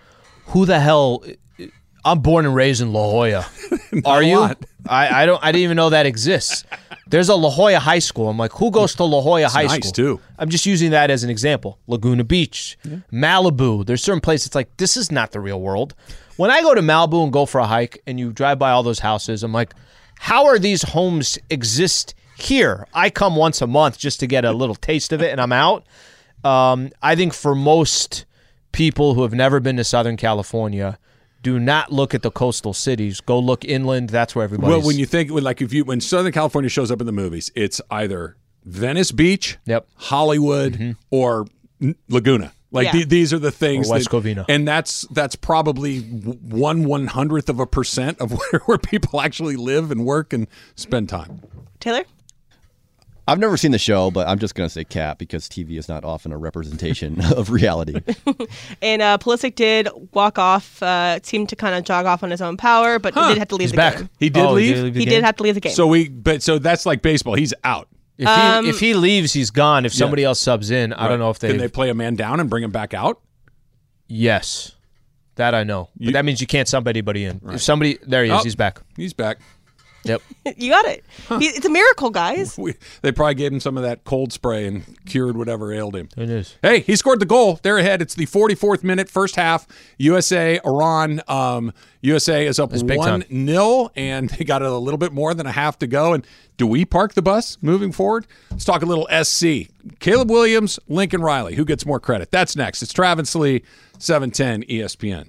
Speaker 2: who the hell I'm born and raised in La Jolla. Are you? I, I don't I didn't even know that exists. There's a La Jolla High School. I'm like, who goes to La Jolla High
Speaker 1: nice,
Speaker 2: School?
Speaker 1: too.
Speaker 2: I'm just using that as an example. Laguna Beach, Malibu. There's certain places it's like this is not the real world. When I go to Malibu and go for a hike and you drive by all those houses, I'm like, how are these homes exist here? I come once a month just to get a little taste of it and I'm out. Um, I think for most people who have never been to Southern California, do not look at the coastal cities. Go look inland. That's where everybody.
Speaker 1: Well, when you think like if you when Southern California shows up in the movies, it's either Venice Beach,
Speaker 2: Yep.
Speaker 1: Hollywood, mm-hmm. or Laguna. Like
Speaker 4: Yeah.
Speaker 1: the- these are the things.
Speaker 2: West
Speaker 1: that-
Speaker 2: Covina.
Speaker 1: and that's that's probably one one hundredth of a percent of where, where people actually live and work and spend time.
Speaker 4: Taylor.
Speaker 3: I've never seen the show, but I'm just gonna say Cap because TV is not often a representation of reality.
Speaker 4: And uh, Pulisic did walk off, uh, seemed to kind of jog off on his own power, but he did have to leave
Speaker 2: He's
Speaker 4: the
Speaker 2: back.
Speaker 4: game.
Speaker 1: He did
Speaker 2: Oh,
Speaker 1: leave.
Speaker 2: the
Speaker 4: He did have to leave the game.
Speaker 1: So we, but so that's like baseball. He's out.
Speaker 2: If
Speaker 4: Um,
Speaker 2: he if he leaves, he's gone. If somebody else subs in, I don't know if they.
Speaker 1: can they play a man down and bring him back out.
Speaker 2: yes, that I know.
Speaker 1: You-
Speaker 2: but that means you can't sub anybody in. If somebody there he is,
Speaker 1: Oh.
Speaker 2: he's back.
Speaker 1: He's back.
Speaker 2: Yep.
Speaker 4: you got it. He, it's a miracle, guys.
Speaker 1: We, they probably gave him some of that cold spray and cured whatever ailed him.
Speaker 2: It is.
Speaker 1: Hey, he scored the goal. They're ahead. It's the 44th minute, first half. USA, Iran. Um, USA is up 1
Speaker 2: time.
Speaker 1: 0, and they got a little bit more than a half to go. And do we park the bus moving forward? Let's talk a little SC. Caleb Williams, Lincoln Riley. Who gets more credit? That's next. It's Travis Lee, 710 ESPN.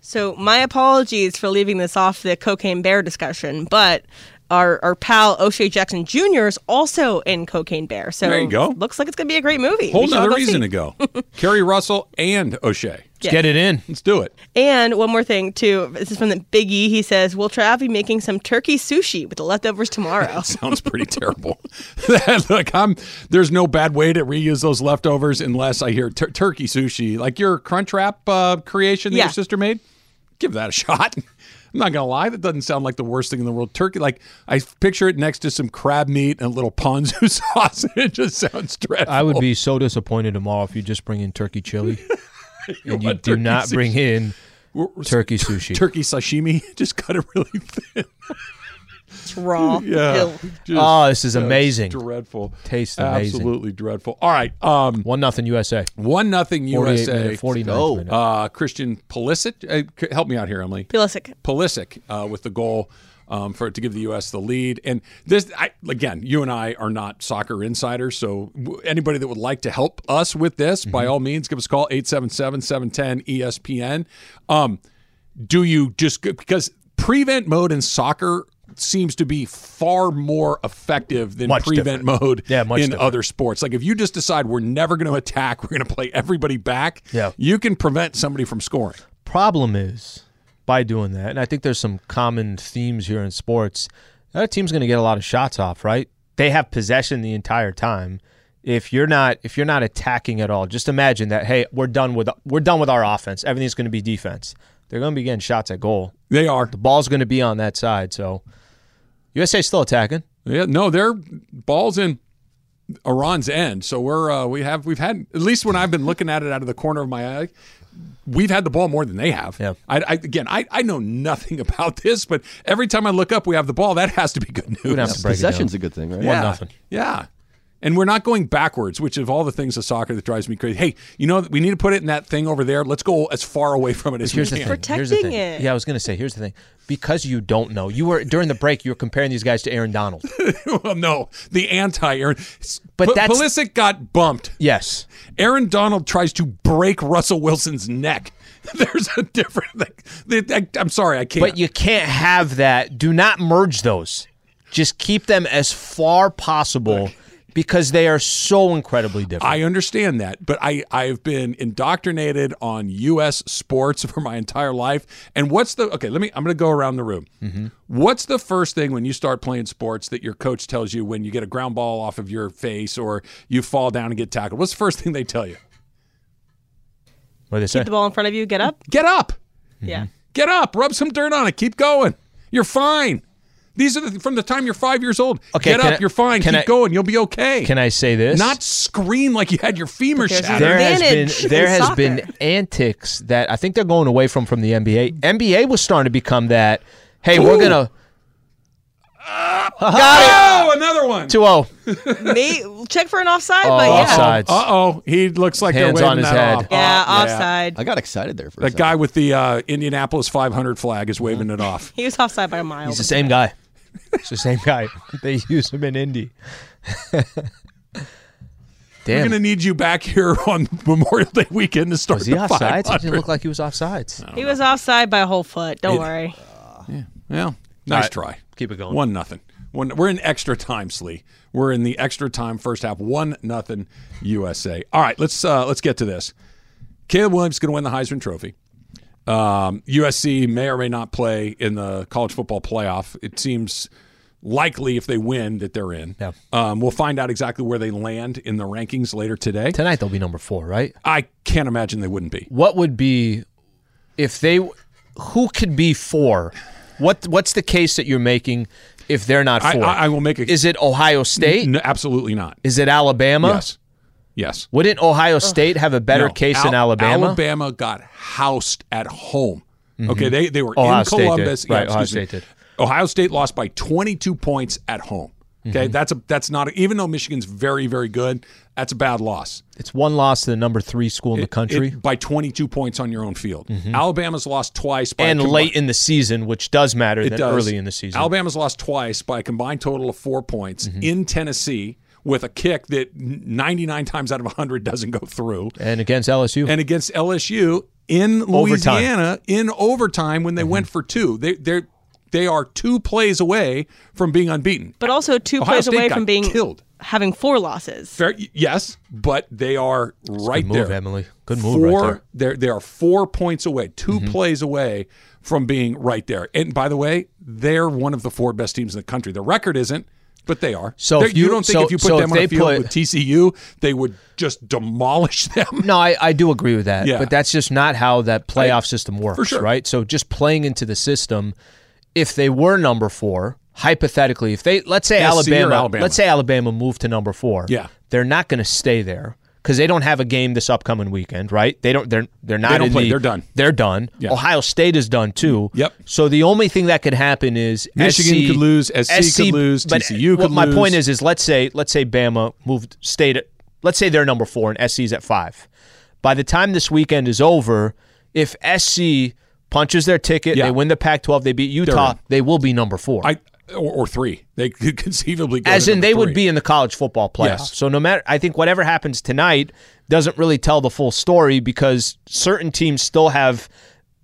Speaker 4: So my apologies for leaving this off the Cocaine Bear discussion, but our our pal O'Shea Jackson Jr. is also in Cocaine Bear. So
Speaker 1: There you go.
Speaker 4: Looks like it's gonna be a great movie.
Speaker 1: Whole
Speaker 4: We shall
Speaker 1: nother
Speaker 4: go
Speaker 1: reason
Speaker 4: see.
Speaker 1: to go. Keri Russell and O'Shea.
Speaker 4: Yeah.
Speaker 2: Get it in.
Speaker 1: Let's do it.
Speaker 4: And one more thing too. This is from the Big E. He says, "Will Trav be making some turkey sushi with the leftovers tomorrow?"
Speaker 1: Sounds pretty terrible. Look, I'm there's no bad way to reuse those leftovers unless I hear tur- turkey sushi, like your Crunchwrap uh, creation that
Speaker 4: Yeah.
Speaker 1: your sister made. Give that a shot. I'm not gonna lie, that doesn't sound like the worst thing in the world. Turkey, like I picture it next to some crab meat and a little ponzu sauce. It just sounds dreadful.
Speaker 2: I would be so disappointed tomorrow if you just bring in turkey chili and you do not bring
Speaker 1: sushi?
Speaker 2: in
Speaker 1: We're- we're-
Speaker 2: turkey sushi.
Speaker 1: turkey sashimi. Just cut it really thin.
Speaker 4: It's raw.
Speaker 1: Yeah. Just-
Speaker 2: Oh, this is
Speaker 1: that's
Speaker 2: amazing.
Speaker 1: Dreadful.
Speaker 2: Tastes amazing.
Speaker 1: Absolutely dreadful. All right. Um,
Speaker 2: One nothing USA.
Speaker 1: one nothing USA.
Speaker 2: minute, 49
Speaker 3: Go.
Speaker 2: minute.
Speaker 1: Uh, Christian Pulisic, uh, help me out here, Emily.
Speaker 4: Pulisic.
Speaker 1: Pulisic uh, with the goal um, for it to give the U.S. the lead. And this, I, again, you and I are not soccer insiders, so anybody that would like to help us with this, by all means, give us a call 877-710-ESPN. Um, do you just because prevent mode in soccer seems to be far more effective than
Speaker 2: Much
Speaker 1: prevent
Speaker 2: different.
Speaker 1: mode
Speaker 2: Yeah,
Speaker 1: in
Speaker 2: different.
Speaker 1: other sports. Like if you just decide we're never going to attack, we're going to play everybody back,
Speaker 2: Yeah.
Speaker 1: you can prevent somebody from scoring.
Speaker 2: Problem is, by doing that, and I think there's some common themes here in sports, that team's going to get a lot of shots off, right? They have possession the entire time. If you're not if you're not attacking at all, just imagine that hey, we're done with we're done with our offense. Everything's going to be defense. They're going to be getting shots at goal.
Speaker 1: They are.
Speaker 2: The ball's going to be on that side, so USA still attacking.
Speaker 1: Yeah, no, they're balls in Iran's end. So we're uh, we have we've had at least when I've been looking at it out of the corner of my eye, we've had the ball more than they have.
Speaker 2: Yeah.
Speaker 1: I, I again, I, I know nothing about this, but every time I look up, we have the ball. That has to be good news.
Speaker 2: We'd have to break it
Speaker 3: Possession's a good thing, right?
Speaker 1: yeah,
Speaker 2: One nothing.
Speaker 1: Yeah. And we're not going backwards, which of all the things of soccer that drives me crazy. Hey, you know we need to put it in that thing over there. Let's go as far away from it as
Speaker 2: Here's
Speaker 1: we
Speaker 2: the
Speaker 1: can.
Speaker 2: thing. Here's the
Speaker 4: Protecting
Speaker 2: thing.
Speaker 4: it.
Speaker 2: Yeah, I was going to say. Here's the thing. Because you don't know, you were during the break. You were comparing these guys to Aaron Donald.
Speaker 1: well, no, the anti-Aaron.
Speaker 2: But
Speaker 1: P-
Speaker 2: that's-
Speaker 1: Pulisic got bumped.
Speaker 2: yes,
Speaker 1: Aaron Donald tries to break Russell Wilson's neck. There's a different thing. I- I'm sorry, I can't.
Speaker 2: but you can't have that. Do not merge those. Just keep them as far possible because they are so incredibly different.
Speaker 1: I understand that, but I I've been indoctrinated on U.S. sports for my entire life. And what's the okay? Let me. I'm going to go around the room.
Speaker 2: Mm-hmm.
Speaker 1: What's the first thing when you start playing sports that your coach tells you when you get a ground ball off of your face or you fall down and get tackled? What's the first thing they tell you?
Speaker 2: what do they say?
Speaker 4: Keep the ball in front of you. Get up.
Speaker 1: Get up.
Speaker 4: Yeah.
Speaker 1: Get up. Rub some dirt on it. Keep going. You're fine. These are the, from the time you're five years old.
Speaker 2: Okay,
Speaker 1: Get up,
Speaker 2: I-
Speaker 1: you're fine. Keep
Speaker 2: I-
Speaker 1: going. You'll be okay.
Speaker 2: Can I say this?
Speaker 1: Not scream like you had your femur
Speaker 4: But there's
Speaker 1: shattered.
Speaker 2: there has been there has
Speaker 4: soccer.
Speaker 2: been antics that I think they're going away from from the NBA. NBA was starting to become that. Hey, we're gonna got
Speaker 1: oh, another one.
Speaker 2: 2-0.
Speaker 4: Check for an offside,
Speaker 2: Oh,
Speaker 4: but yeah.
Speaker 2: offside.
Speaker 1: Uh oh, he looks like
Speaker 2: Hands
Speaker 1: they're
Speaker 2: on
Speaker 1: waving
Speaker 2: his
Speaker 1: that
Speaker 2: head.
Speaker 1: off.
Speaker 4: Yeah,
Speaker 1: Oh,
Speaker 4: offside.
Speaker 3: I got excited there for a
Speaker 1: That guy with the uh, Indianapolis 500 flag is waving it off.
Speaker 4: He was offside by a mile.
Speaker 2: He's the same guy. It's the same guy. They use him in Indy.
Speaker 1: We're going to need you back here on Memorial Day weekend to start
Speaker 2: was he
Speaker 1: the
Speaker 2: offsides? It
Speaker 1: 500.
Speaker 2: didn't look like he was offsides.
Speaker 4: He was offside by a whole foot. Don't
Speaker 1: It-
Speaker 4: worry. Yeah.
Speaker 1: Well, nice
Speaker 2: right,
Speaker 1: try.
Speaker 2: keep it going.
Speaker 1: One nothing. One, we're in extra time, Slee. We're in the extra time first half. One nothing USA. All right, let's uh, let's get to this. Caleb Williams is going to win the Heisman Trophy. Um, USC may or may not play in the college football playoff. It seems likely if they win that they're in.
Speaker 2: Yeah.
Speaker 1: Um, we'll find out exactly where they land in the rankings later today.
Speaker 2: Tonight they'll be number four, right?
Speaker 1: I can't imagine they wouldn't be.
Speaker 2: What would be if they? Who could be four? What What's the case that you're making if they're not four?
Speaker 1: I, I will make a.
Speaker 2: Is it Ohio State?
Speaker 1: No, absolutely not.
Speaker 2: Is it Alabama?
Speaker 1: Yes. Yes.
Speaker 2: Wouldn't Ohio State have a better
Speaker 1: No.
Speaker 2: case than
Speaker 1: Al-
Speaker 2: Alabama?
Speaker 1: Alabama got housed at home. Okay, they they were
Speaker 2: Ohio
Speaker 1: in
Speaker 2: State did.
Speaker 1: Columbus.
Speaker 2: Right, Ohio
Speaker 1: excuse me.
Speaker 2: State did.
Speaker 1: Ohio State lost by 22 points at home. Okay,
Speaker 2: Mm-hmm.
Speaker 1: that's a that's not even though Michigan's very very good. That's a bad loss.
Speaker 2: It's one loss to the number three school in the country,
Speaker 1: it- by 22 points on your own field. Alabama's lost twice by
Speaker 2: and late in the season, which does matter
Speaker 1: it
Speaker 2: than
Speaker 1: does.
Speaker 2: early in the season.
Speaker 1: Alabama's lost twice by a combined total of four points
Speaker 2: Mm-hmm.
Speaker 1: in Tennessee with a kick that 99 times out of 100 doesn't go through.
Speaker 2: and against LSU,
Speaker 1: and against LSU in
Speaker 2: Overtime.
Speaker 1: Louisiana in overtime when they
Speaker 2: Mm-hmm.
Speaker 1: went for two. They they they are two plays away from being unbeaten.
Speaker 4: But also two
Speaker 1: Ohio
Speaker 4: plays
Speaker 1: State
Speaker 4: away from being
Speaker 1: killed.
Speaker 4: having four losses.
Speaker 1: Fair, yes, but they are right
Speaker 2: good move,
Speaker 1: there.
Speaker 2: Emily. Good move right there. Mm-hmm.
Speaker 1: They're they are four points away, 2 plays away from being right there. And by the way, they're one of the four best teams in the country. The record isn't, but they are.
Speaker 2: So if
Speaker 1: you,
Speaker 2: you-
Speaker 1: don't think
Speaker 2: so-
Speaker 1: if you put
Speaker 2: so
Speaker 1: them on a field
Speaker 2: put-
Speaker 1: with TCU, they would just demolish them?
Speaker 2: No, I, I do agree with that.
Speaker 1: Yeah.
Speaker 2: But that's just not how that playoff system works,
Speaker 1: sure.
Speaker 2: right? So just playing into the system, if they were number four, hypothetically, if they let's say Alabama,
Speaker 1: Alabama.
Speaker 2: let's say Alabama moved to number four,
Speaker 1: Yeah.
Speaker 2: they're not going to stay there because they don't have a game this upcoming weekend, right? They don't. They're they're not.
Speaker 1: They don't
Speaker 2: in
Speaker 1: play.
Speaker 2: the-
Speaker 1: They're done.
Speaker 2: They're done.
Speaker 1: Yeah.
Speaker 2: Ohio State is done too.
Speaker 1: Yep.
Speaker 2: So the only thing that could happen is
Speaker 1: Michigan
Speaker 2: SC
Speaker 1: could lose, SC could lose,
Speaker 2: but
Speaker 1: TCU could
Speaker 2: My
Speaker 1: lose.
Speaker 2: point is, is let's say let's say Bama moved state. at let's say they're number four and SC's at five. By the time this weekend is over, if SC punches their ticket,
Speaker 1: Yeah.
Speaker 2: they win the Pac-12, they beat Utah, they will be number four.
Speaker 1: I or, or three. They could conceivably go
Speaker 2: As in, they would be in the college football playoff.
Speaker 1: Yes.
Speaker 2: So no matter, I think whatever happens tonight doesn't really tell the full story because certain teams still have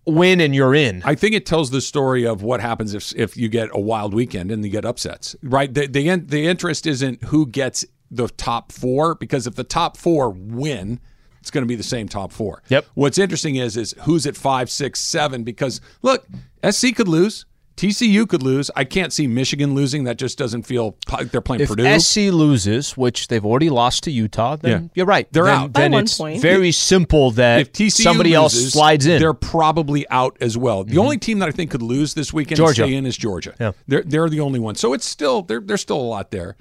Speaker 2: win and you're in.
Speaker 1: I think it tells the story of what happens if if you get a wild weekend and you get upsets. Right? The the, the interest isn't who gets the top four because if the top four win, it's going to be the same top four.
Speaker 2: Yep.
Speaker 1: What's interesting is is who's at five, six, seven because look, SC could lose. TCU could lose. I can't see Michigan losing. That just doesn't feel they're playing
Speaker 2: if
Speaker 1: Purdue.
Speaker 2: If SC loses, which they've already lost to Utah, then
Speaker 1: Yeah.
Speaker 2: you're right.
Speaker 1: They're
Speaker 2: then,
Speaker 1: out.
Speaker 4: By
Speaker 2: Then
Speaker 4: one point.
Speaker 2: very simple that
Speaker 1: if TCU
Speaker 2: somebody else
Speaker 1: loses,
Speaker 2: slides in.
Speaker 1: they're probably out as well. The mm-hmm. only team that I think could lose this weekend and
Speaker 2: Georgia.
Speaker 1: stay in is Georgia.
Speaker 2: Yeah.
Speaker 1: They're they're the only one. So it's still there there's still a lot there.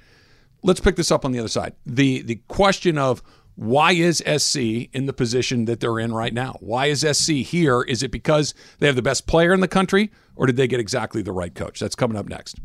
Speaker 1: Let's pick this up on the other side. The the question of why is SC in the position that they're in right now? Why is SC here? Is it because they have the best player in the country or did they get exactly the right coach? That's coming up next.